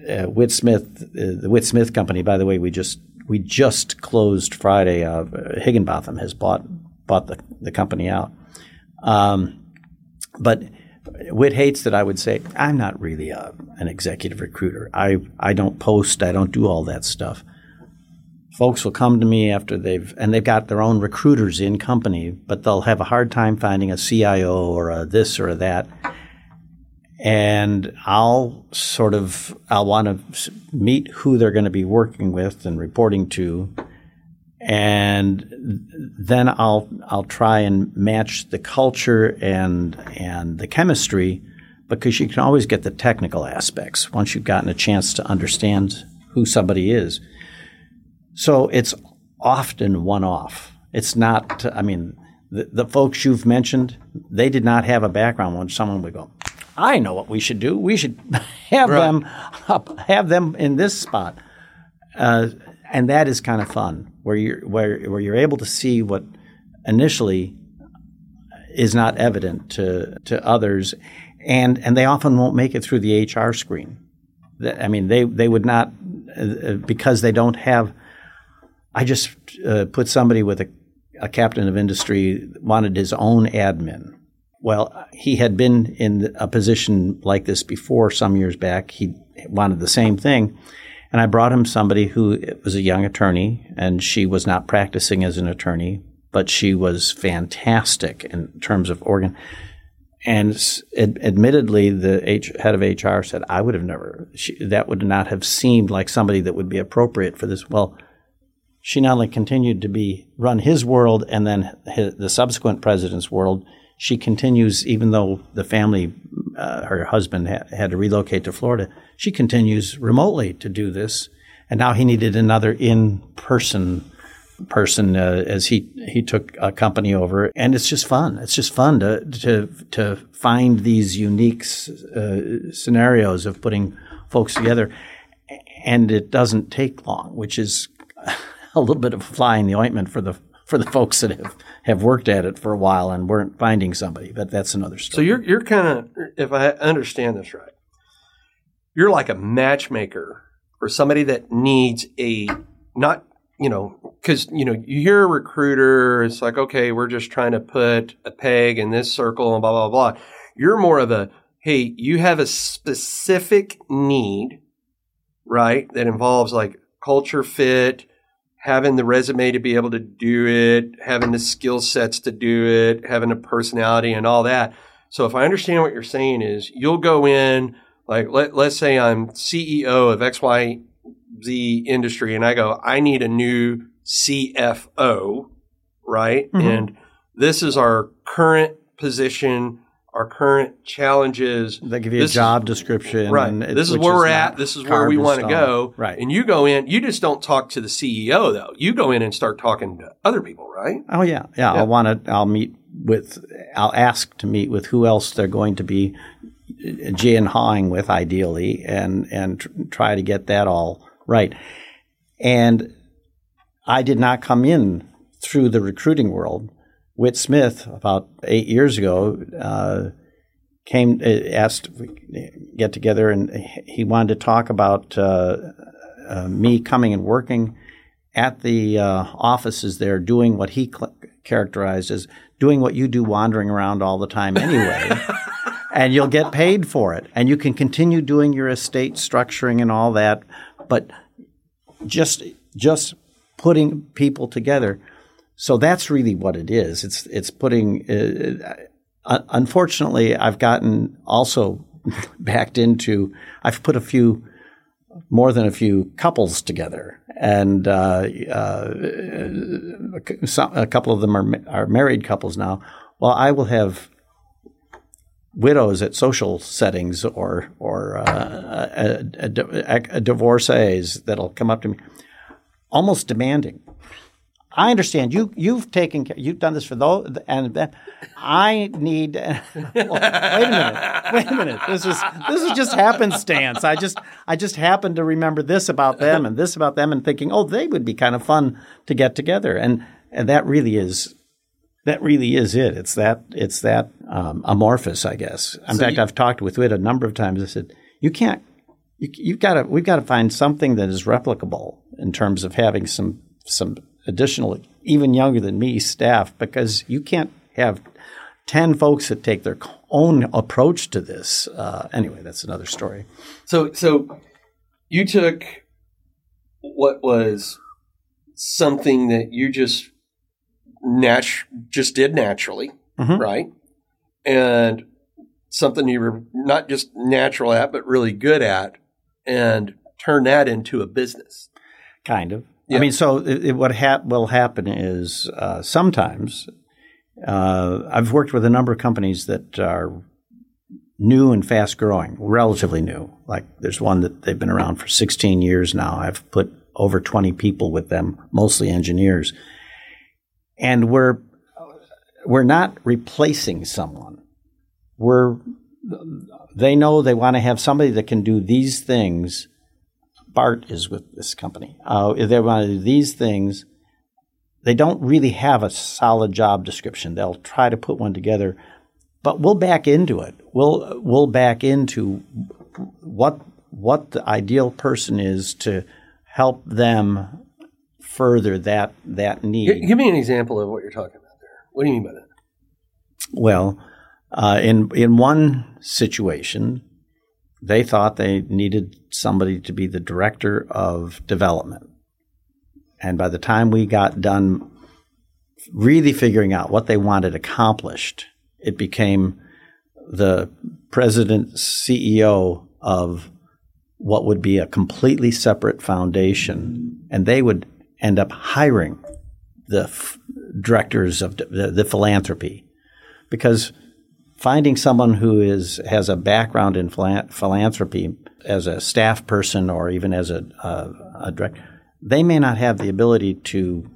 Uh, Whit Smith, uh, the Whit Smith Company, by the way, we just we just closed Friday. Uh, Higginbotham has bought bought the, the company out. Um, but Whit hates that I would say I'm not really a, an executive recruiter. I I don't post. I don't do all that stuff folks will come to me after they've and they've got their own recruiters in company, but they'll have a hard time finding a CIO or a this or a that. And I'll sort of I'll want to meet who they're going to be working with and reporting to, and then I'll I'll try and match the culture and and the chemistry, because you can always get the technical aspects once you've gotten a chance to understand who somebody is. So it's often one off. It's not, I mean, the, the, folks you've mentioned, they did not have a background when someone would go, I know what we should do. We should have Right. them up, have them in this spot. Uh, and that is kind of fun where you're, where, where you're able to see what initially is not evident to, to others. And, and they often won't make it through the HR screen. I mean, they, they would not, uh, because they don't have I just uh, put somebody with a, a captain of industry wanted his own admin, well, he had been in a position like this before some years back. He wanted the same thing. And I brought him somebody who was a young attorney, and she was not practicing as an attorney, but she was fantastic in terms of organ. And ad- admittedly, the H- head of HR said, "I would have never. She, that would not have seemed like somebody that would be appropriate for this." Well, she not only continued to be run his world and then his, the subsequent president's world. She continues, even though the family, uh, her husband ha- had to relocate to Florida. She continues remotely to do this, and now he needed another in-person person uh, as he he took a company over, and it's just fun. It's just fun to to to find these unique uh, scenarios of putting folks together, and it doesn't take long, which is a little bit of a fly in the ointment for the for the folks that have, have worked at it for a while and weren't finding somebody. But that's another story. So you're you're kind of, if I understand this right, you're like a matchmaker for somebody that needs a not you know because you know you hear a recruiter it's like okay we're just trying to put a peg in this circle and blah blah blah you're more of a hey you have a specific need right that involves like culture fit having the resume to be able to do it having the skill sets to do it having a personality and all that so if i understand what you're saying is you'll go in like let, let's say i'm ceo of XYZ industry and I go, I need a new CFO, right? Mhm. And this is our current position, our current challenges. they give you this a is- job description. Right. This is where we're at. This is where we want to go. Right. And you go in, you just don't talk to the CEO though. You go in and start talking to other people, right? Oh yeah, yeah. Yeah. I'll want to. I'll meet with. I'll ask to meet with who else they're going to be G and hawing with, ideally, and and tr- try to get that all right. And I did not come in through the recruiting world. Whit Smith, about eight years ago, uh, came uh, asked if we get together, and he wanted to talk about uh, uh, me coming and working at the uh, offices there, doing what he cl- characterized as doing what you do, wandering around all the time anyway. and you'll get paid for it, and you can continue doing your estate structuring and all that, but just just putting people together. So that's really what it is. It's it's putting. Uh, uh, unfortunately, I've gotten also backed into. I've put a few more than a few couples together, and uh, uh, some, a couple of them are are married couples now. Well, I will have widows at social settings or or uh, a, a, a divorcees that'll come up to me, almost demanding. I understand you. You've taken. ca- You've done this for those, and then I need. Well, wait a minute. Wait a minute. This is this is just happenstance. I just I just happened to remember this about them and this about them, and thinking, oh, they would be kind of fun to get together, and and that really is that really is it. It's that it's that um, amorphous, I guess. In fact, I've talked with Whit a number of times. I said, you can't. You, you've got to. We've got to find something that is replicable in terms of having some some additional, even younger than me, staff because you can't have ten folks that take their own approach to this. Uh, anyway, that's another story. So, so you took what was something that you just nat- just did naturally, Mhm. right? And something you were not just natural at, but really good at, and turn that into a business. Kind of. I mean, so it, it, what hap- will happen is uh, sometimes uh, I've worked with a number of companies that are new and fast growing, relatively new. Like there's one that they've been around for 16 years now. I've put over 20 people with them, mostly engineers, and we're we're not replacing someone. We're they know they want to have somebody that can do these things. Bart is with this company. Uh, if they want to do these things, they don't really have a solid job description. They'll try to put one together, but we'll back into it. We'll we'll back into what what the ideal person is to help them further that that need. Give me an example of what you're talking about there. What do you mean by that? Well, Uh, in in one situation, they thought they needed somebody to be the director of development, and by the time we got done really figuring out what they wanted accomplished, it became the president CEO of what would be a completely separate foundation, and they would end up hiring the f- directors of the, the, philanthropy. Because finding someone who is has a background in philanthropy as a staff person or even as a, a, a director, they may not have the ability to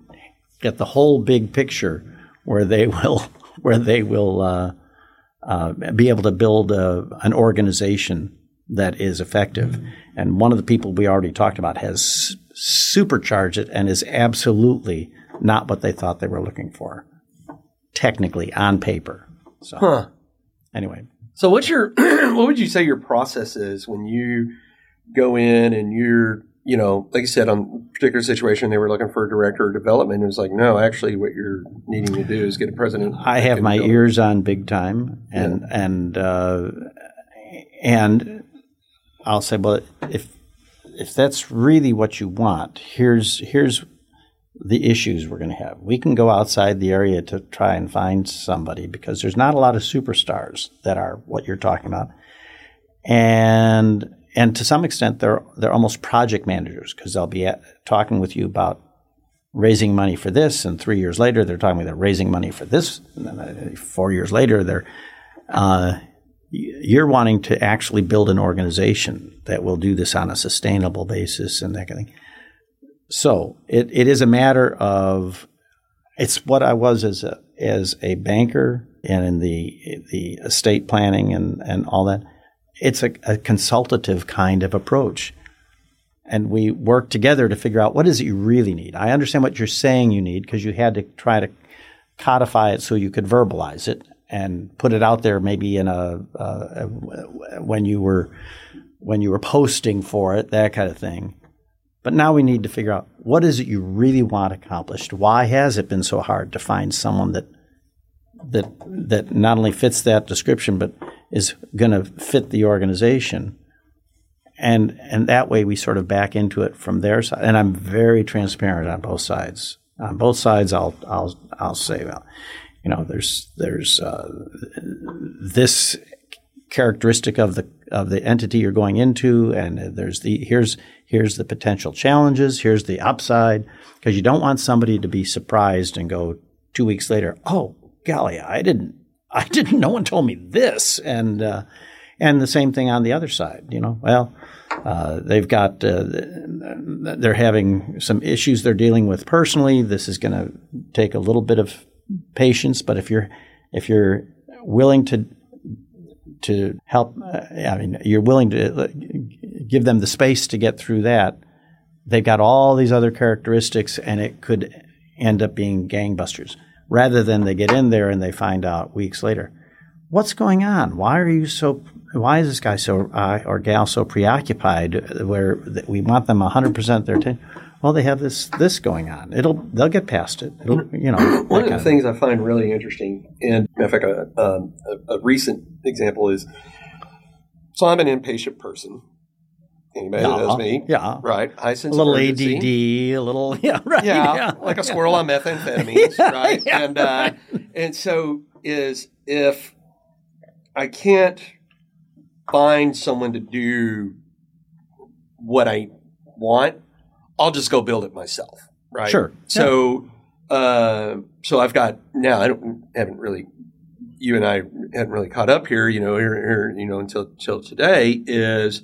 get the whole big picture where they will where they will uh, uh, be able to build a, an organization that is effective. Mm-hmm. And one of the people we already talked about has supercharged it and is absolutely not what they thought they were looking for, technically on paper. So, huh. Anyway. So, what's your what would you say your process is when you go in and you're you know, like I said, on a particular situation, they were looking for a director of development. It was like, no, actually, what you're needing to do is get a president. I have my ears on big time, and yeah. and uh, and I'll say, well, if if that's really what you want, here's here's the issues we're going to have. We can go outside the area to try and find somebody because there's not a lot of superstars that are what you're talking about, and and to some extent they're they're almost project managers because they'll be at, talking with you about raising money for this, and three years later they're talking about raising money for this, and then uh, four years later they're uh, you're wanting to actually build an organization that will do this on a sustainable basis and that kind of thing. So it, it is a matter of it's what I was as a as a banker and in the the estate planning and, and all that it's a, a consultative kind of approach. And we work together to figure out what is it you really need. I understand what you're saying you need because you had to try to codify it so you could verbalize it and put it out there maybe in a, when you were when you were posting for it that kind of thing but now we need to figure out what is it you really want accomplished why has it been so hard to find someone that that that not only fits that description but is going to fit the organization. And and that way we sort of back into it from their side. And I'm very transparent on both sides. On both sides, I'll I'll I'll say, well, you know, there's there's uh, this characteristic of the of the entity you're going into, and there's the here's here's the potential challenges, here's the upside, because you don't want somebody to be surprised and go two weeks later, oh golly, I didn't I didn't. No one told me this, and uh, and the same thing on the other side. You know, well, uh, they've got uh, they're having some issues they're dealing with personally. This is going to take a little bit of patience, but if you're if you're willing to to help, uh, I mean, you're willing to uh, give them the space to get through that. They've got all these other characteristics, and it could end up being gangbusters rather than they get in there and they find out weeks later, what's going on? Why are you so? Why is this guy so uh, or gal so preoccupied? Where we want them 100 percent their attention. Well, they have this this going on. It'll they'll get past it. It'll you know. One of the things of I find really interesting, and in fact, a, um, a, a recent example is, so I'm an impatient person, Anybody yeah, knows me, yeah, right. High sense a little urgency. ADD, a little yeah, right, yeah, yeah. like a squirrel on methamphetamines, yeah, right? And uh, and so is if I can't find someone to do what I want, I'll just go build it myself, right? Sure. So, uh, so I've got now. I don't haven't really. You and I hadn't really caught up here, you know, here, here you know, until until today is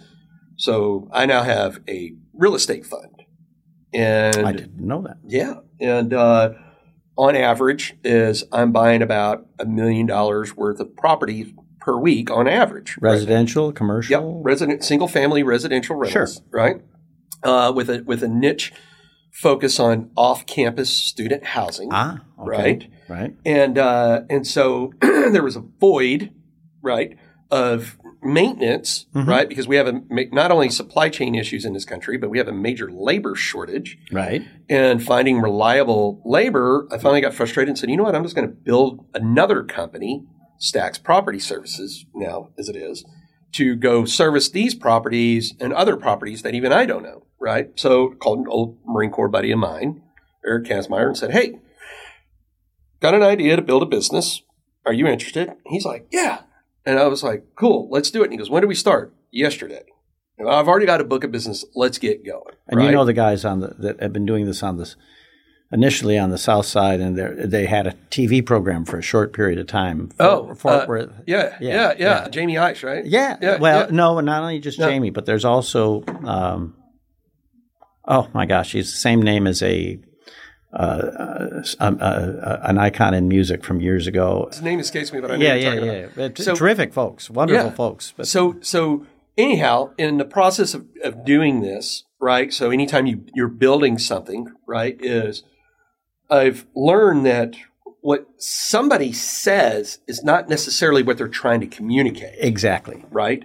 so I now have a real estate fund. And I didn't know that. Yeah. And uh, on average is I'm buying about a million dollars worth of property per week on average. Residential, right? commercial? Yep. Resident single family residential rentals. Sure. Right. Uh, with a with a niche focus on off campus student housing. Ah, okay. right. Right. And uh, and so there was a void, right, of maintenance, mm-hmm. right? Because we have a, not only supply chain issues in this country, but we have a major labor shortage. Right. And finding reliable labor, I finally got frustrated and said, you know what? I'm just going to build another company Stacks Property Services now, as it is, to go service these properties and other properties that even I don't know, right? So called an old Marine Corps buddy of mine, Eric Kasmeyer, and said, Hey, got an idea to build a business. Are you interested? He's like, Yeah. And I was like, Cool, let's do it. And he goes, When do we start? Yesterday. And I've already got a book of business. Let's get going. And right? you know the guys on the that have been doing this on this initially on the south side, and they they had a TV program for a short period of time. For, Oh, Fort uh, Worth. yeah, yeah, Yeah, yeah, yeah. Jamie Heiss, right? Yeah. Yeah, well, yeah. no, not only just No. Jamie, but there's also, um, oh my gosh, he's the same name as a, uh, uh, um, uh, uh, an icon in music from years ago. His name escapes me, but I know Yeah, you're yeah, talking yeah. about. So- terrific folks, wonderful folks. But So, so anyhow, in the process of, of doing this, right? So, anytime you you're building something, right, is I've learned that what somebody says is not necessarily what they're trying to communicate, exactly. right?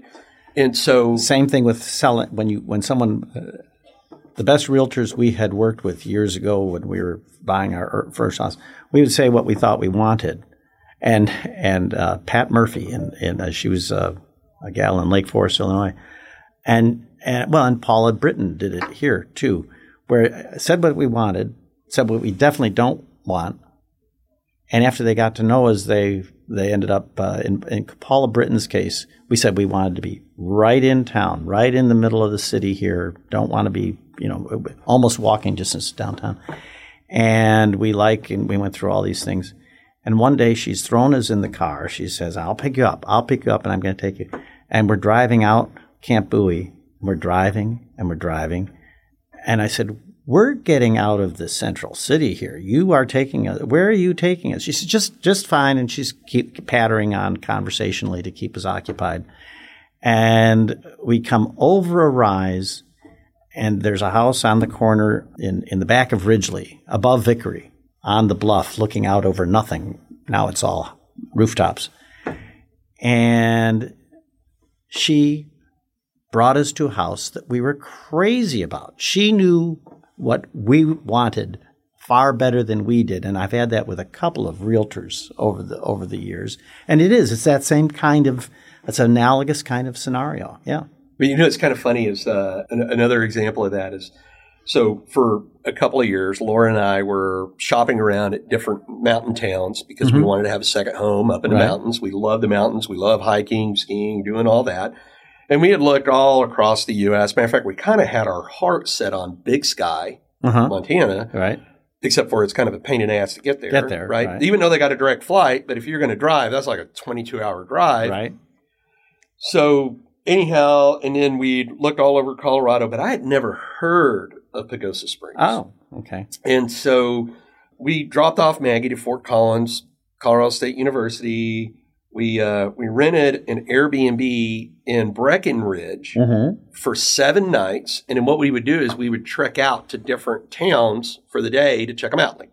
And so, Same thing with selling when you when someone. Uh, the best realtors we had worked with years ago when we were buying our first house, we would say what we thought we wanted, and and uh, Pat Murphy and and uh, she was uh, a gal in Lake Forest, Illinois, and and well, and Paula Britton did it here too, where uh, said what we wanted, said what we definitely don't want, and after they got to know us, they they ended up uh, in, in Paula Britton's case. We said we wanted to be right in town, right in the middle of the city here. Don't want to be, you know, almost walking distance downtown. And we like, and we went through all these things. And one day she's thrown us in the car. She says, "I'll pick you up. I'll pick you up, and I'm going to take you." And we're driving out Camp Bowie. We're driving and we're driving, and I said, "We're getting out of the central city here. You are taking us. Where are you taking us?" She said, "Just, just fine." And she's keep pattering on conversationally to keep us occupied. And we come over a rise, and there's a house on the corner in in the back of Ridglea, above Vickery, on the bluff, looking out over nothing. Now it's all rooftops. And she brought us to a house that we were crazy about. She knew what we wanted far better than we did, and I've had that with a couple of realtors over the over the years. And it is it's that same kind of it's an analogous kind of scenario. Yeah. But you know, it's kind of funny. Is uh, an, another example of that is so for a couple of years, Laura and I were shopping around at different mountain towns because we wanted to have a second home up in the mountains. We love the mountains. We love hiking, skiing, doing all that. And we had looked all across the U.S. Matter of fact, we kind of had our heart set on Big Sky, Uh-huh. Montana, Right. except for it's kind of a pain in the ass to get there. Get there, right? right. Even though they got a direct flight, but if you're going to drive, that's like a 22 hour drive. Right. So anyhow, and then we looked all over Colorado, but I had never heard of Pagosa Springs. Oh, okay. And so we dropped off Maggie to Fort Collins, Colorado State University. We uh, we rented an Airbnb in Breckenridge Mm-hmm. for seven nights, and then what we would do is we would trek out to different towns for the day to check them out, like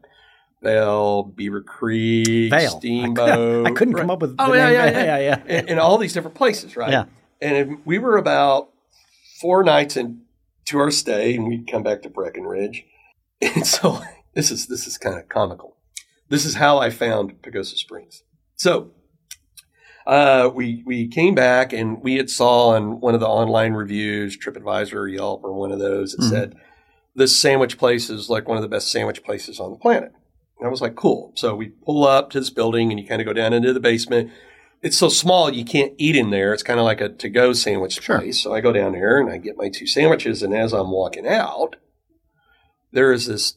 Vail, Beaver Creek. Steamboat. I couldn't come up with Oh the yeah, name. yeah, yeah, yeah, yeah. and, and all these different places, right? Yeah. And we were about four nights into our stay, and we'd come back to Breckenridge. And so this is this is kind of comical. This is how I found Pagosa Springs. So uh, we we came back and we had saw on one of the online reviews, TripAdvisor, or Yelp, or one of those, it Mhm. said this sandwich place is like one of the best sandwich places on the planet. And I was like, cool. So we pull up to this building and you kind of go down into the basement. It's so small you can't eat in there. It's kind of like a to-go sandwich Sure. place. So I go down there and I get my two sandwiches. And as I'm walking out, there is this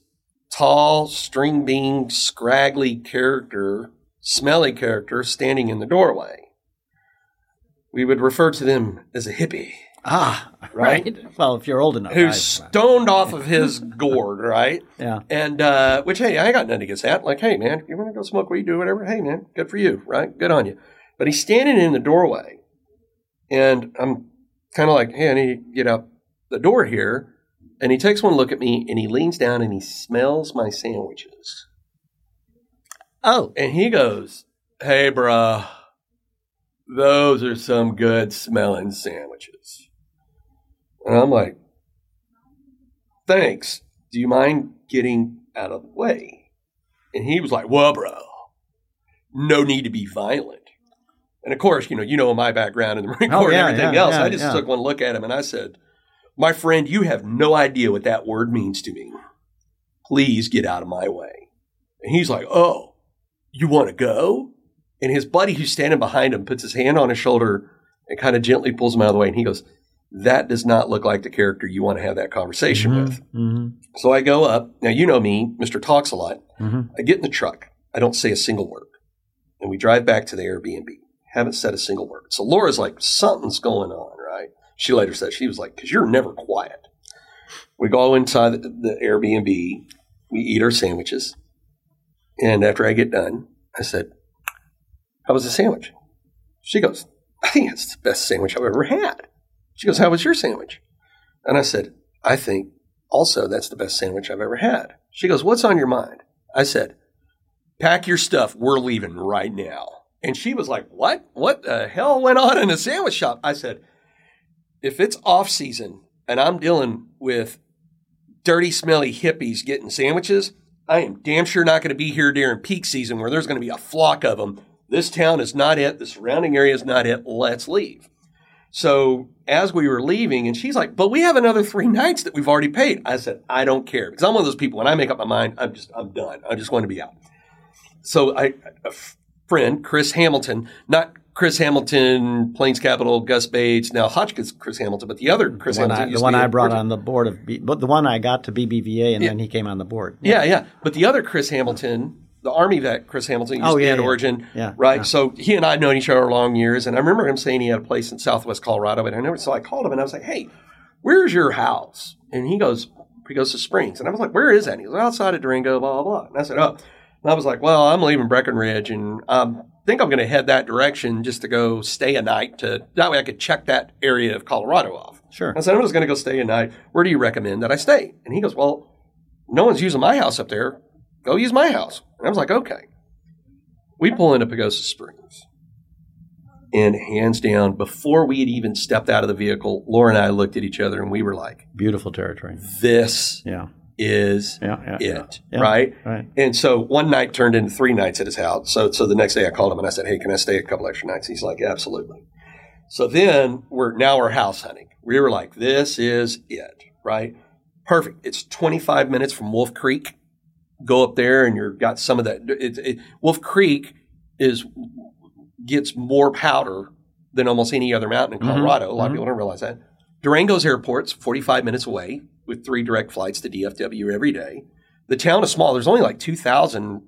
tall, string bean, scraggly character, smelly character standing in the doorway. We would refer to them as a hippie, Ah, Right? right. Well, if you're old enough. who's stoned off of his gourd, right? yeah. And uh, which, hey, I got nothing against that. Like, hey, man, you want to go smoke weed, do whatever. Hey, man, good for you, right? Good on you. But he's standing in the doorway, and I'm kind of like, hey, I need to get out the door here. And he takes one look at me, and he leans down and he smells my sandwiches, Oh, and he goes, "Hey, bruh, those are some good smelling sandwiches." And I'm like, thanks. Do you mind getting out of the way? And he was like, well, bro, no need to be violent. And of course, you know, you know my background in the Marine Oh, Corps yeah, and everything yeah, else. yeah, I just took one look at him and I said, My friend, you have no idea what that word means to me. Please get out of my way. And he's like, Oh, you want to go? And his buddy who's standing behind him puts his hand on his shoulder and kind of gently pulls him out of the way. And he goes, That does not look like the character you want to have that conversation with. hmm So I go up. Now, you know me, Mr. Talks a lot. hmm I get in the truck. I don't say a single word. And we drive back to the Airbnb. Haven't said a single word. So Laura's like, something's going on, right? She later said, she was like, because you're never quiet. We go inside the, the Airbnb. We eat our sandwiches. And after I get done, I said, how was the sandwich? She goes, I think it's the best sandwich I've ever had. She goes, how was your sandwich? And I said, I think also that's the best sandwich I've ever had. She goes, what's on your mind? I said, pack your stuff. We're leaving right now. And she was like, what? What the hell went on in a sandwich shop? I said, if it's off season and I'm dealing with dirty, smelly hippies getting sandwiches, I am damn sure not going to be here during peak season where there's going to be a flock of them. This town is not it. The surrounding area is not it. Let's leave. So as we were leaving, and she's like, but we have another three nights that we've already paid. I said, I don't care. Because I'm one of those people, when I make up my mind, I'm just, I'm done. I just want to be out. So I, a friend, Chris Hamilton, not Chris Hamilton, Plains Capital, Gus Bates, now Hotchkiss Chris Hamilton, but the other Chris The one, Hamilton. I, the one I brought on the board of, B, but the one I got to BBVA and Yeah. then he came on the board. Yeah, yeah. But the other Chris Hamilton, the Army vet Chris Hamilton, used Oh, to be yeah, at yeah. Origin, Yeah, right? yeah. So he and I have known each other long years, and I remember him saying he had a place in Southwest Colorado, and I never. So I called him and I was like, "Hey, where's your house?" And he goes, "Pagosa Springs," and I was like, "Where is that?" And he goes, "Outside of Durango, blah blah." blah. And I said, "Oh," and I was like, "Well, I'm leaving Breckenridge, and um, think I'm going to head that direction just to go stay a night to that way I could check that area of Colorado off." Sure. I said, I'm just going to go stay a night. Where do you recommend that I stay? And he goes, Well, no one's using my house up there. Go use my house. And I was like, Okay. We pull into Pagosa Springs. And hands down, before we had even stepped out of the vehicle, Laura and I looked at each other and we were like, Beautiful territory. This Yeah. Is Yeah. yeah, it. Yeah. Right? Right. And so one night turned into three nights at his house. So so the next day I called him and I said, Hey, can I stay a couple extra nights? He's like, Absolutely. So then we're now we're house hunting. We were like, This is it, right? Perfect. It's 25 minutes from Wolf Creek. Go up there and you've got some of that. It, it, Wolf Creek is gets more powder than almost any other mountain in Mhm, Colorado. A lot mhm. of people don't realize that. Durango's airport's 45 minutes away with three direct flights to DFW every day. The town is small. There's only like 2,000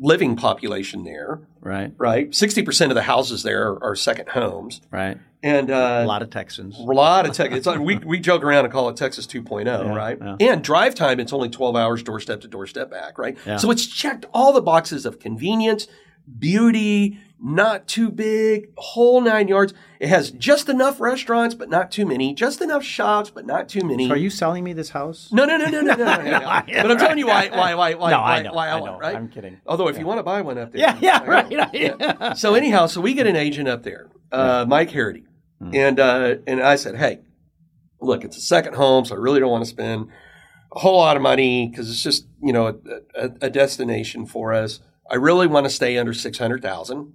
living population there, Right. right? 60% of the houses there are, are second homes. Right. And uh, A lot of Texans. a lot of Texas. It's like we, we joke around and call it Texas 2.0, Yeah, right? yeah. And drive time, it's only 12 hours doorstep to doorstep back, right? Yeah. So it's checked all the boxes of convenience, beauty, not too big, whole nine yards. It has just enough restaurants, but not too many. Just enough shops, but not too many. So are you selling me this house? No, no, no, no, no, no, no. no, no. But I'm telling you why, why, why, why, no, why, I know, why I, I want, know. right? I'm kidding. Although, if yeah. you want to buy one up there, yeah, yeah, right. Yeah. So anyhow, so we get an agent up there, uh. Mike Harity, mm. and uh, and I said, hey, look, it's a second home, so I really don't want to spend a whole lot of money because it's just you know a, a, a destination for us. I really want to stay under six hundred thousand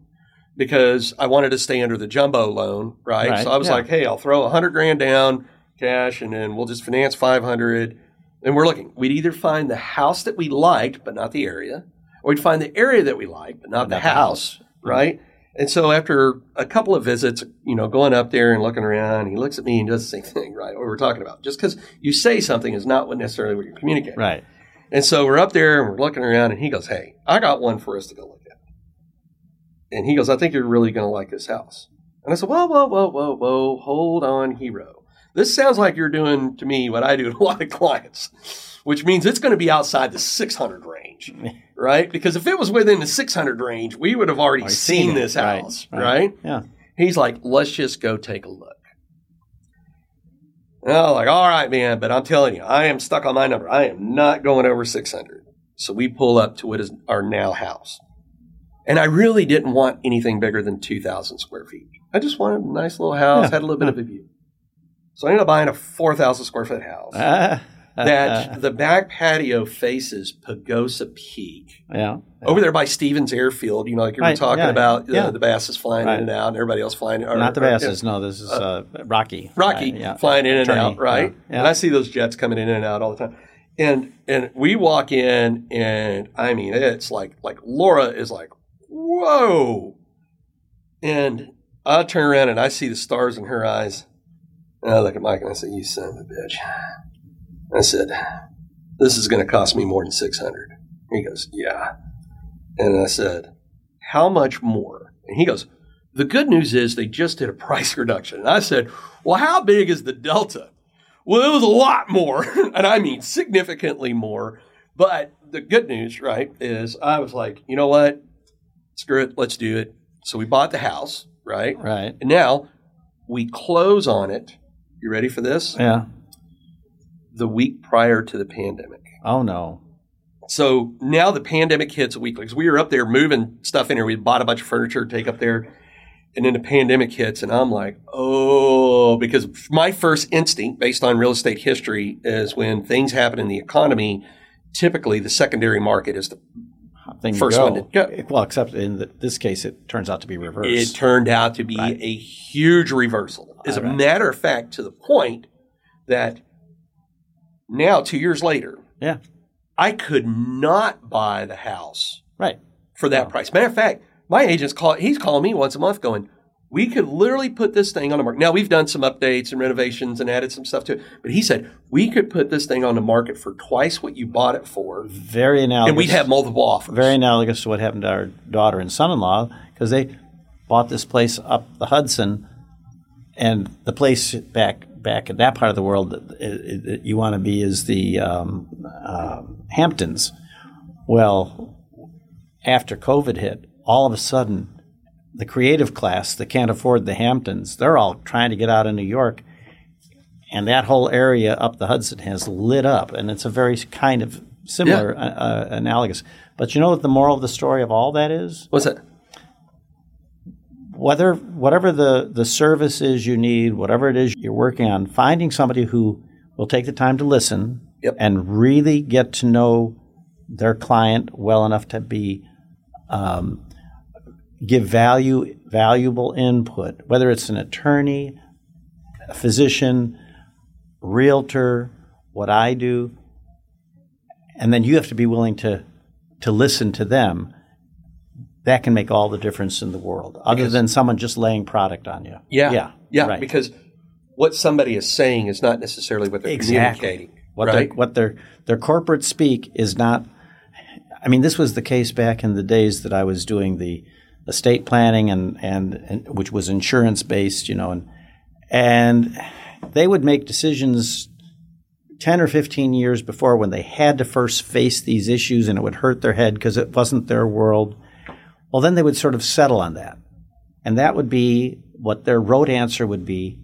because I wanted to stay under the jumbo loan, right? Right, So I was yeah. like, hey, I'll throw a hundred grand down cash, and then we'll just finance five hundred. And we're looking. We'd either find the house that we liked, but not the area, or we'd find the area that we liked, but not, the, house, house. Mm-hmm. right? And so after a couple of visits, you know, going up there and looking around, he looks at me and does the same thing, right? What we're talking about. Just because you say something is not what necessarily what you're communicating. Right. And so we're up there and we're looking around, and he goes, "Hey, I got one for us to go look at." And he goes, "I think you're really going to like this house." And I said, "Whoa, whoa, whoa, whoa, whoa, hold on, hero. This sounds like you're doing to me what I do to a lot of clients, which means it's going to be outside the 600 range, right? Because if it was within the 600 range, we would have already, Already seen, seen this Right, house, right. right? Yeah. He's like, let's just go take a look. And I'm like, all right, man, but I'm telling you, I am stuck on my number. I am not going over 600. So we pull up to what is our now house. And I really didn't want anything bigger than 2,000 square feet. I just wanted a nice little house, Yeah, had a little bit of a view. So I ended up buying a 4,000 square foot house. Ah, that uh, uh. the back patio faces Pagosa Peak. Yeah. Over there by Stevens Airfield, you know, like you were Right, talking yeah, about the, yeah. the basses flying Right. in and out, and everybody else flying. Or, Not the Basses. No, this is uh, Rocky. Rocky yeah. flying in and out, right? Yeah. And I see those jets coming in and out all the time. And and we walk in, and I mean, it's like like Laura is like, whoa, and I turn around and I see the stars in her eyes, and I look at Mike and I say, "You son of a bitch!" I said, "This is going to cost me more than six hundred. He goes, "Yeah," and I said, "How much more?" And he goes, the good news is they just did a price reduction. And I said, Well, how big is the delta? Well, it was a lot more, and I mean significantly more. But the good news, right, is I was like, you know what? Screw it, let's do it. So we bought the house, right? Right. And now we close on it. You ready for this? Yeah. The week prior to the pandemic. Oh no. So now the pandemic hits a week because we were up there moving stuff in here. We bought a bunch of furniture to take up there, and then the pandemic hits, and I'm like, oh, because my first instinct, based on real estate history, is when things happen in the economy, typically the secondary market is the. Thing to First go. one to go. Well, except in the, this case, it turns out to be reversed. It turned out to be Right. a huge reversal. As a matter of fact, to the point that now, two years later, yeah. I could not buy the house Right. for that price. Matter of fact, my agent's call he's calling me once a month going, we could literally put this thing on the market. Now we've done some updates and renovations and added some stuff to it, but he said we could put this thing on the market for twice what you bought it for, Very analogous. and we'd have multiple offers. very analogous to what happened to our daughter and son-in-law because they bought this place up the Hudson, and the place back back in that part of the world that, that you want to be is the um, um Hamptons. Well, after COVID hit, all of a sudden, the creative class that can't afford the Hamptons, they're all trying to get out of New York. And that whole area up the Hudson has lit up, and it's a very kind of similar, uh, uh, analogous. But you know what the moral of the story of all that is? What's that? Whether whatever the the service is you need, whatever it is you're working on, finding somebody who will take the time to listen Yep. and really get to know their client well enough to be um, give value valuable input, whether it's an attorney, a physician, realtor, what I do, and then you have to be willing to to listen to them. That can make all the difference in the world, other Because- than someone just laying product on you. Yeah, yeah, yeah. right. Because what somebody is saying is not necessarily what they're Exactly. communicating. What right? their what their their corporate speak is not. I mean, this was the case back in the days that I was doing the estate planning and and, and which was insurance based, you know, and and they would make decisions 10 or 15 years before when they had to first face these issues and it would hurt their head because it wasn't their world. Well, then they would sort of settle on that. And that would be what their rote answer would be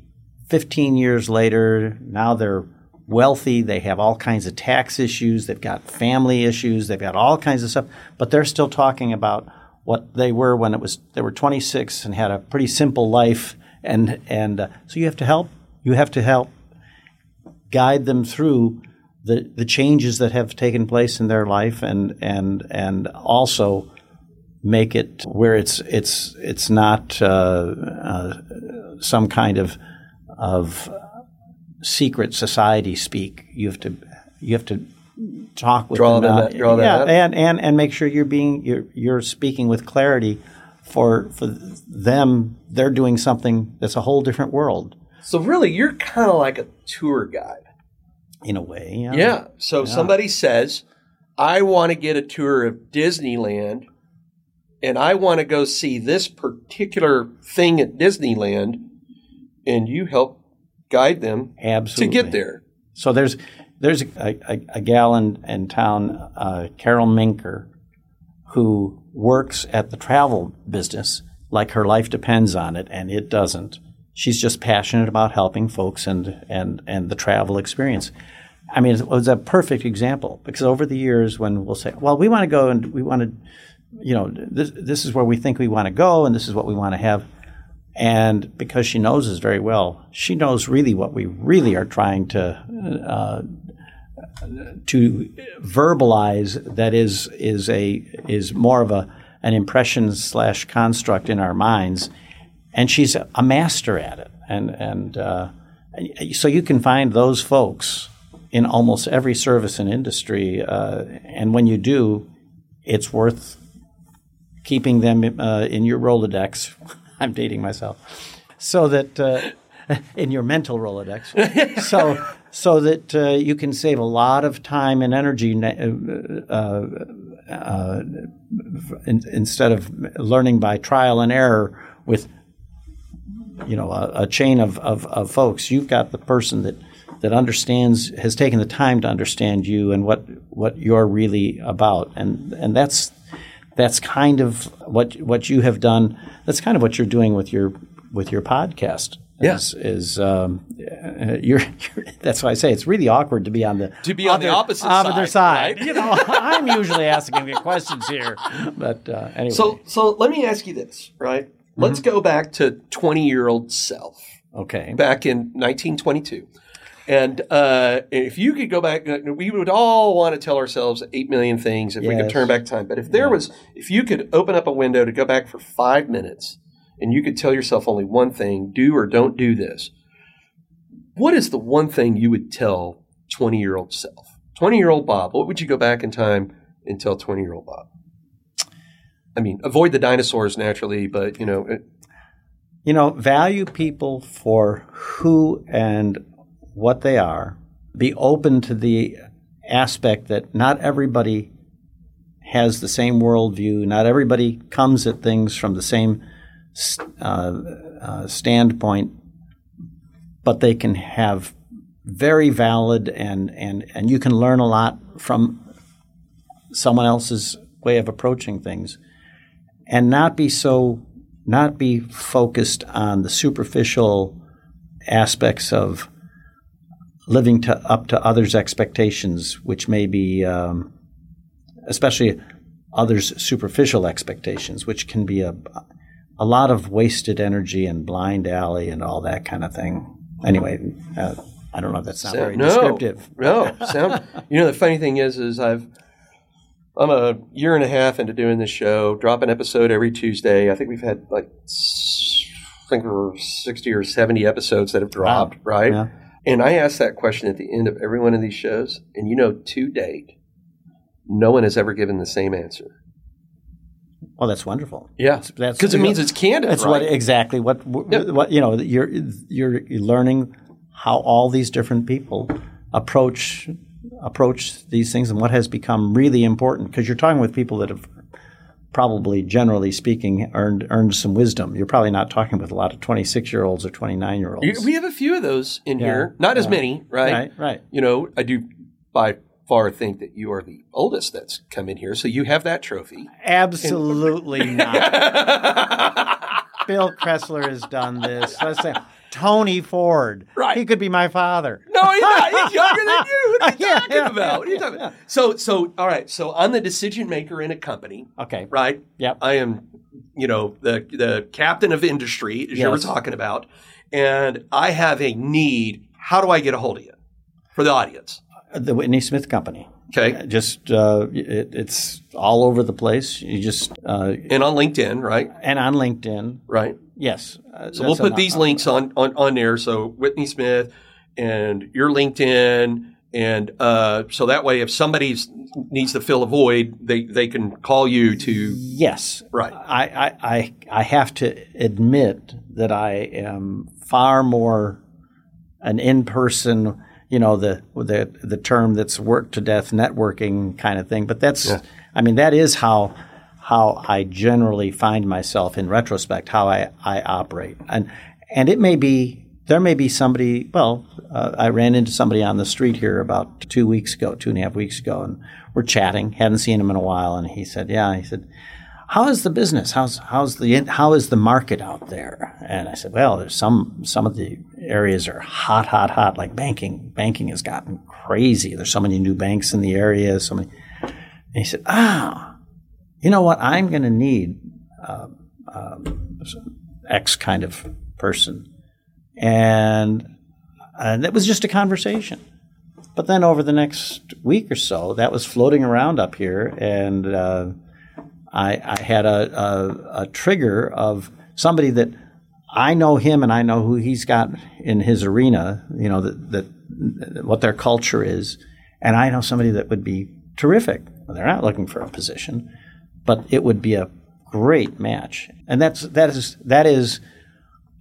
15 years later. Now they're wealthy. They have all kinds of tax issues. They've got family issues. They've got all kinds of stuff. But they're still talking about what they were when it was they were 26 and had a pretty simple life. And and uh, so you have to help. You have to help guide them through the the changes that have taken place in their life and and and also make it where it's it's it's not uh, uh, some kind of of secret society speak. You have to you have to talk with Draw them. out. that- draw yeah, and and and make sure you're being you're you're speaking with clarity. For for them, they're doing something that's a whole different world So really, you're kind of like a tour guide. in a way. Yeah. Yeah. So somebody says, I want to get a tour of Disneyland and I want to go see this particular thing at Disneyland, and you help guide them absolutely to get there. So there's there's a, a, a gal in, in town, uh, Carol Minker, who works at the travel business like her life depends on it, and it doesn't. She's just passionate about helping folks and and and the travel experience. I mean, it was a perfect example because over the years, when we'll say, "Well, we want to go and we want to," you know, this this is where we think we want to go, and this is what we want to have. And because she knows us very well, she knows really what we really are trying to uh, to verbalize that is is a is more of a an impression slash construct in our minds, and she's a master at it. And and uh, so you can find those folks in almost every service and industry, uh, and when you do, it's worth keeping them uh, in your Rolodex. I'm dating myself, so that uh, in your mental Rolodex, so so that uh, you can save a lot of time and energy uh, uh, uh, in, instead of learning by trial and error with you know a, a chain of, of, of, folks. You've got the person that that understands has taken the time to understand you and what what you're really about, and and that's that's kind of what what you have done. That's kind of what you're doing with your with your podcast Yes, yeah. is, um, you're, you're, That's why I say it's really awkward to be on the to be on other, the opposite side. side. Right? You know, I'm usually asking questions here, but uh, anyway. So, so let me ask you this, right? Mm-hmm. Let's go back to 20 year old self. Okay. Back in 1922. And uh, if you could go back, uh, we would all want to tell ourselves eight million things if yes. we could turn back time. But if there yeah. was, if you could open up a window to go back for five minutes and you could tell yourself only one thing do or don't do this, what is the one thing you would tell 20 year old self? 20 year old Bob, what would you go back in time and tell 20 year old Bob? I mean, avoid the dinosaurs naturally, but you know. It, you know, value people for who and what they are. Be open to the aspect that not everybody has the same worldview. Not everybody comes at things from the same uh, uh, standpoint, but they can have very valid and, and, and you can learn a lot from someone else's way of approaching things and not be so not be focused on the superficial aspects of living to, up to others' expectations, which may be, um, especially others' superficial expectations, which can be a, a lot of wasted energy and blind alley and all that kind of thing. Anyway, uh, I don't know if that's not very no, descriptive. No, sound. you know, the funny thing is, is I've I'm a year and a half into doing this show. Drop an episode every Tuesday. I think we've had like I think we're sixty or seventy episodes that have dropped, wow. right? Yeah. And I ask that question at the end of every one of these shows, and you know, to date, no one has ever given the same answer. Oh, that's wonderful. Yeah, because it means it's candid. That's right? what exactly what what you know. You're you're learning how all these different people approach approach these things and what has become really important because you're talking with people that have probably generally speaking earned earned some wisdom. You're probably not talking with a lot of 26 year olds or 29 year olds. We have a few of those in yeah. here, not as many, right? Right, right. You know, I do by far think that you are the oldest that's come in here, so you have that trophy. Absolutely not. Bill Kressler has done this. Let's say Tony Ford. Right. He could be my father. No, he's not. He's younger than you. What are you yeah, talking yeah, about? What are you talking about? So, so, all right. So, I'm the decision maker in a company. Okay. Right. Yep. I am, you know, the the captain of industry, as yes. you were talking about, and I have a need. How do I get a hold of you for the audience? The Whitney Smith Company. Okay. Uh, just uh, it, it's all over the place. You just uh, and on LinkedIn, right? And on LinkedIn, right? Yes. Uh, so we'll put these links on, on on there. So Whitney Smith and your LinkedIn, and uh, so that way, if somebody needs to fill a void, they they can call you to. Yes. Right. I I I have to admit that I am far more an in person you know the the the term that's work to death networking kind of thing. But that's yeah. I mean that is how how I generally find myself in retrospect how I, I operate and and it may be there may be somebody well uh, I ran into somebody on the street here about two weeks ago two and a half weeks ago and we're chatting hadn't seen him in a while and he said yeah he said how is the business? How's how's the how is the market out there? And I said, well, there's some some of the areas are hot, hot, hot. Like banking, banking has gotten crazy. There's so many new banks in the area. So many. And he said, ah, you know what? I'm going to need uh, um, X kind of person, and and that was just a conversation. But then over the next week or so, that was floating around up here, and uh, I, I, had a, a, a, trigger of somebody that I know him and I know who he's got in his arena. You know that, that what their culture is, and I know somebody that would be terrific. Well, they're not looking for a position, but it would be a great match, and that's that is that is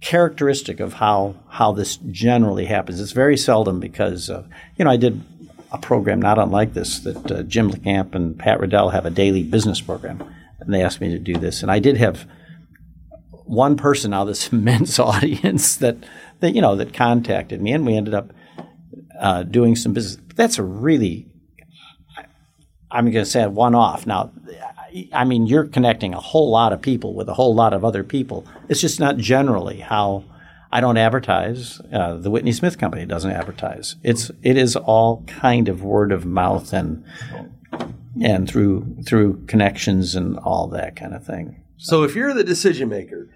characteristic of how how this generally happens. It's very seldom because uh, you know I did a program not unlike this that uh, Jim LeCamp and Pat Riddell have a daily business program, and they asked me to do this, and I did have one person out of this immense audience that that you know that contacted me, and we ended up uh, doing some business. That's a really I'm going to say one off now. I mean, you're connecting a whole lot of people with a whole lot of other people. It's just not generally how I don't advertise. Uh, the Whitney Smith Company doesn't advertise. It's it is all kind of word of mouth and and through through connections and all that kind of thing. So if you're the decision maker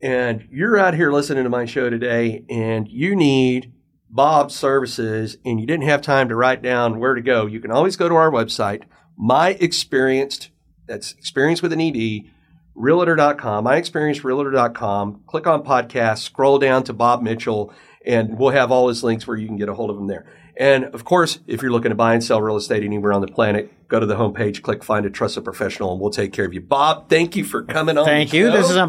and you're out here listening to my show today and you need Bob's services and you didn't have time to write down where to go, you can always go to our website, my experienced that's experience with an ED, realtor.com, myexperiencedrealtor.com. Click on podcast, scroll down to Bob Mitchell, and we'll have all his links where you can get a hold of him there. And of course, if you're looking to buy and sell real estate anywhere on the planet, go to the homepage, click find a trusted professional, and we'll take care of you. Bob, thank you for coming on. Thank you. This is a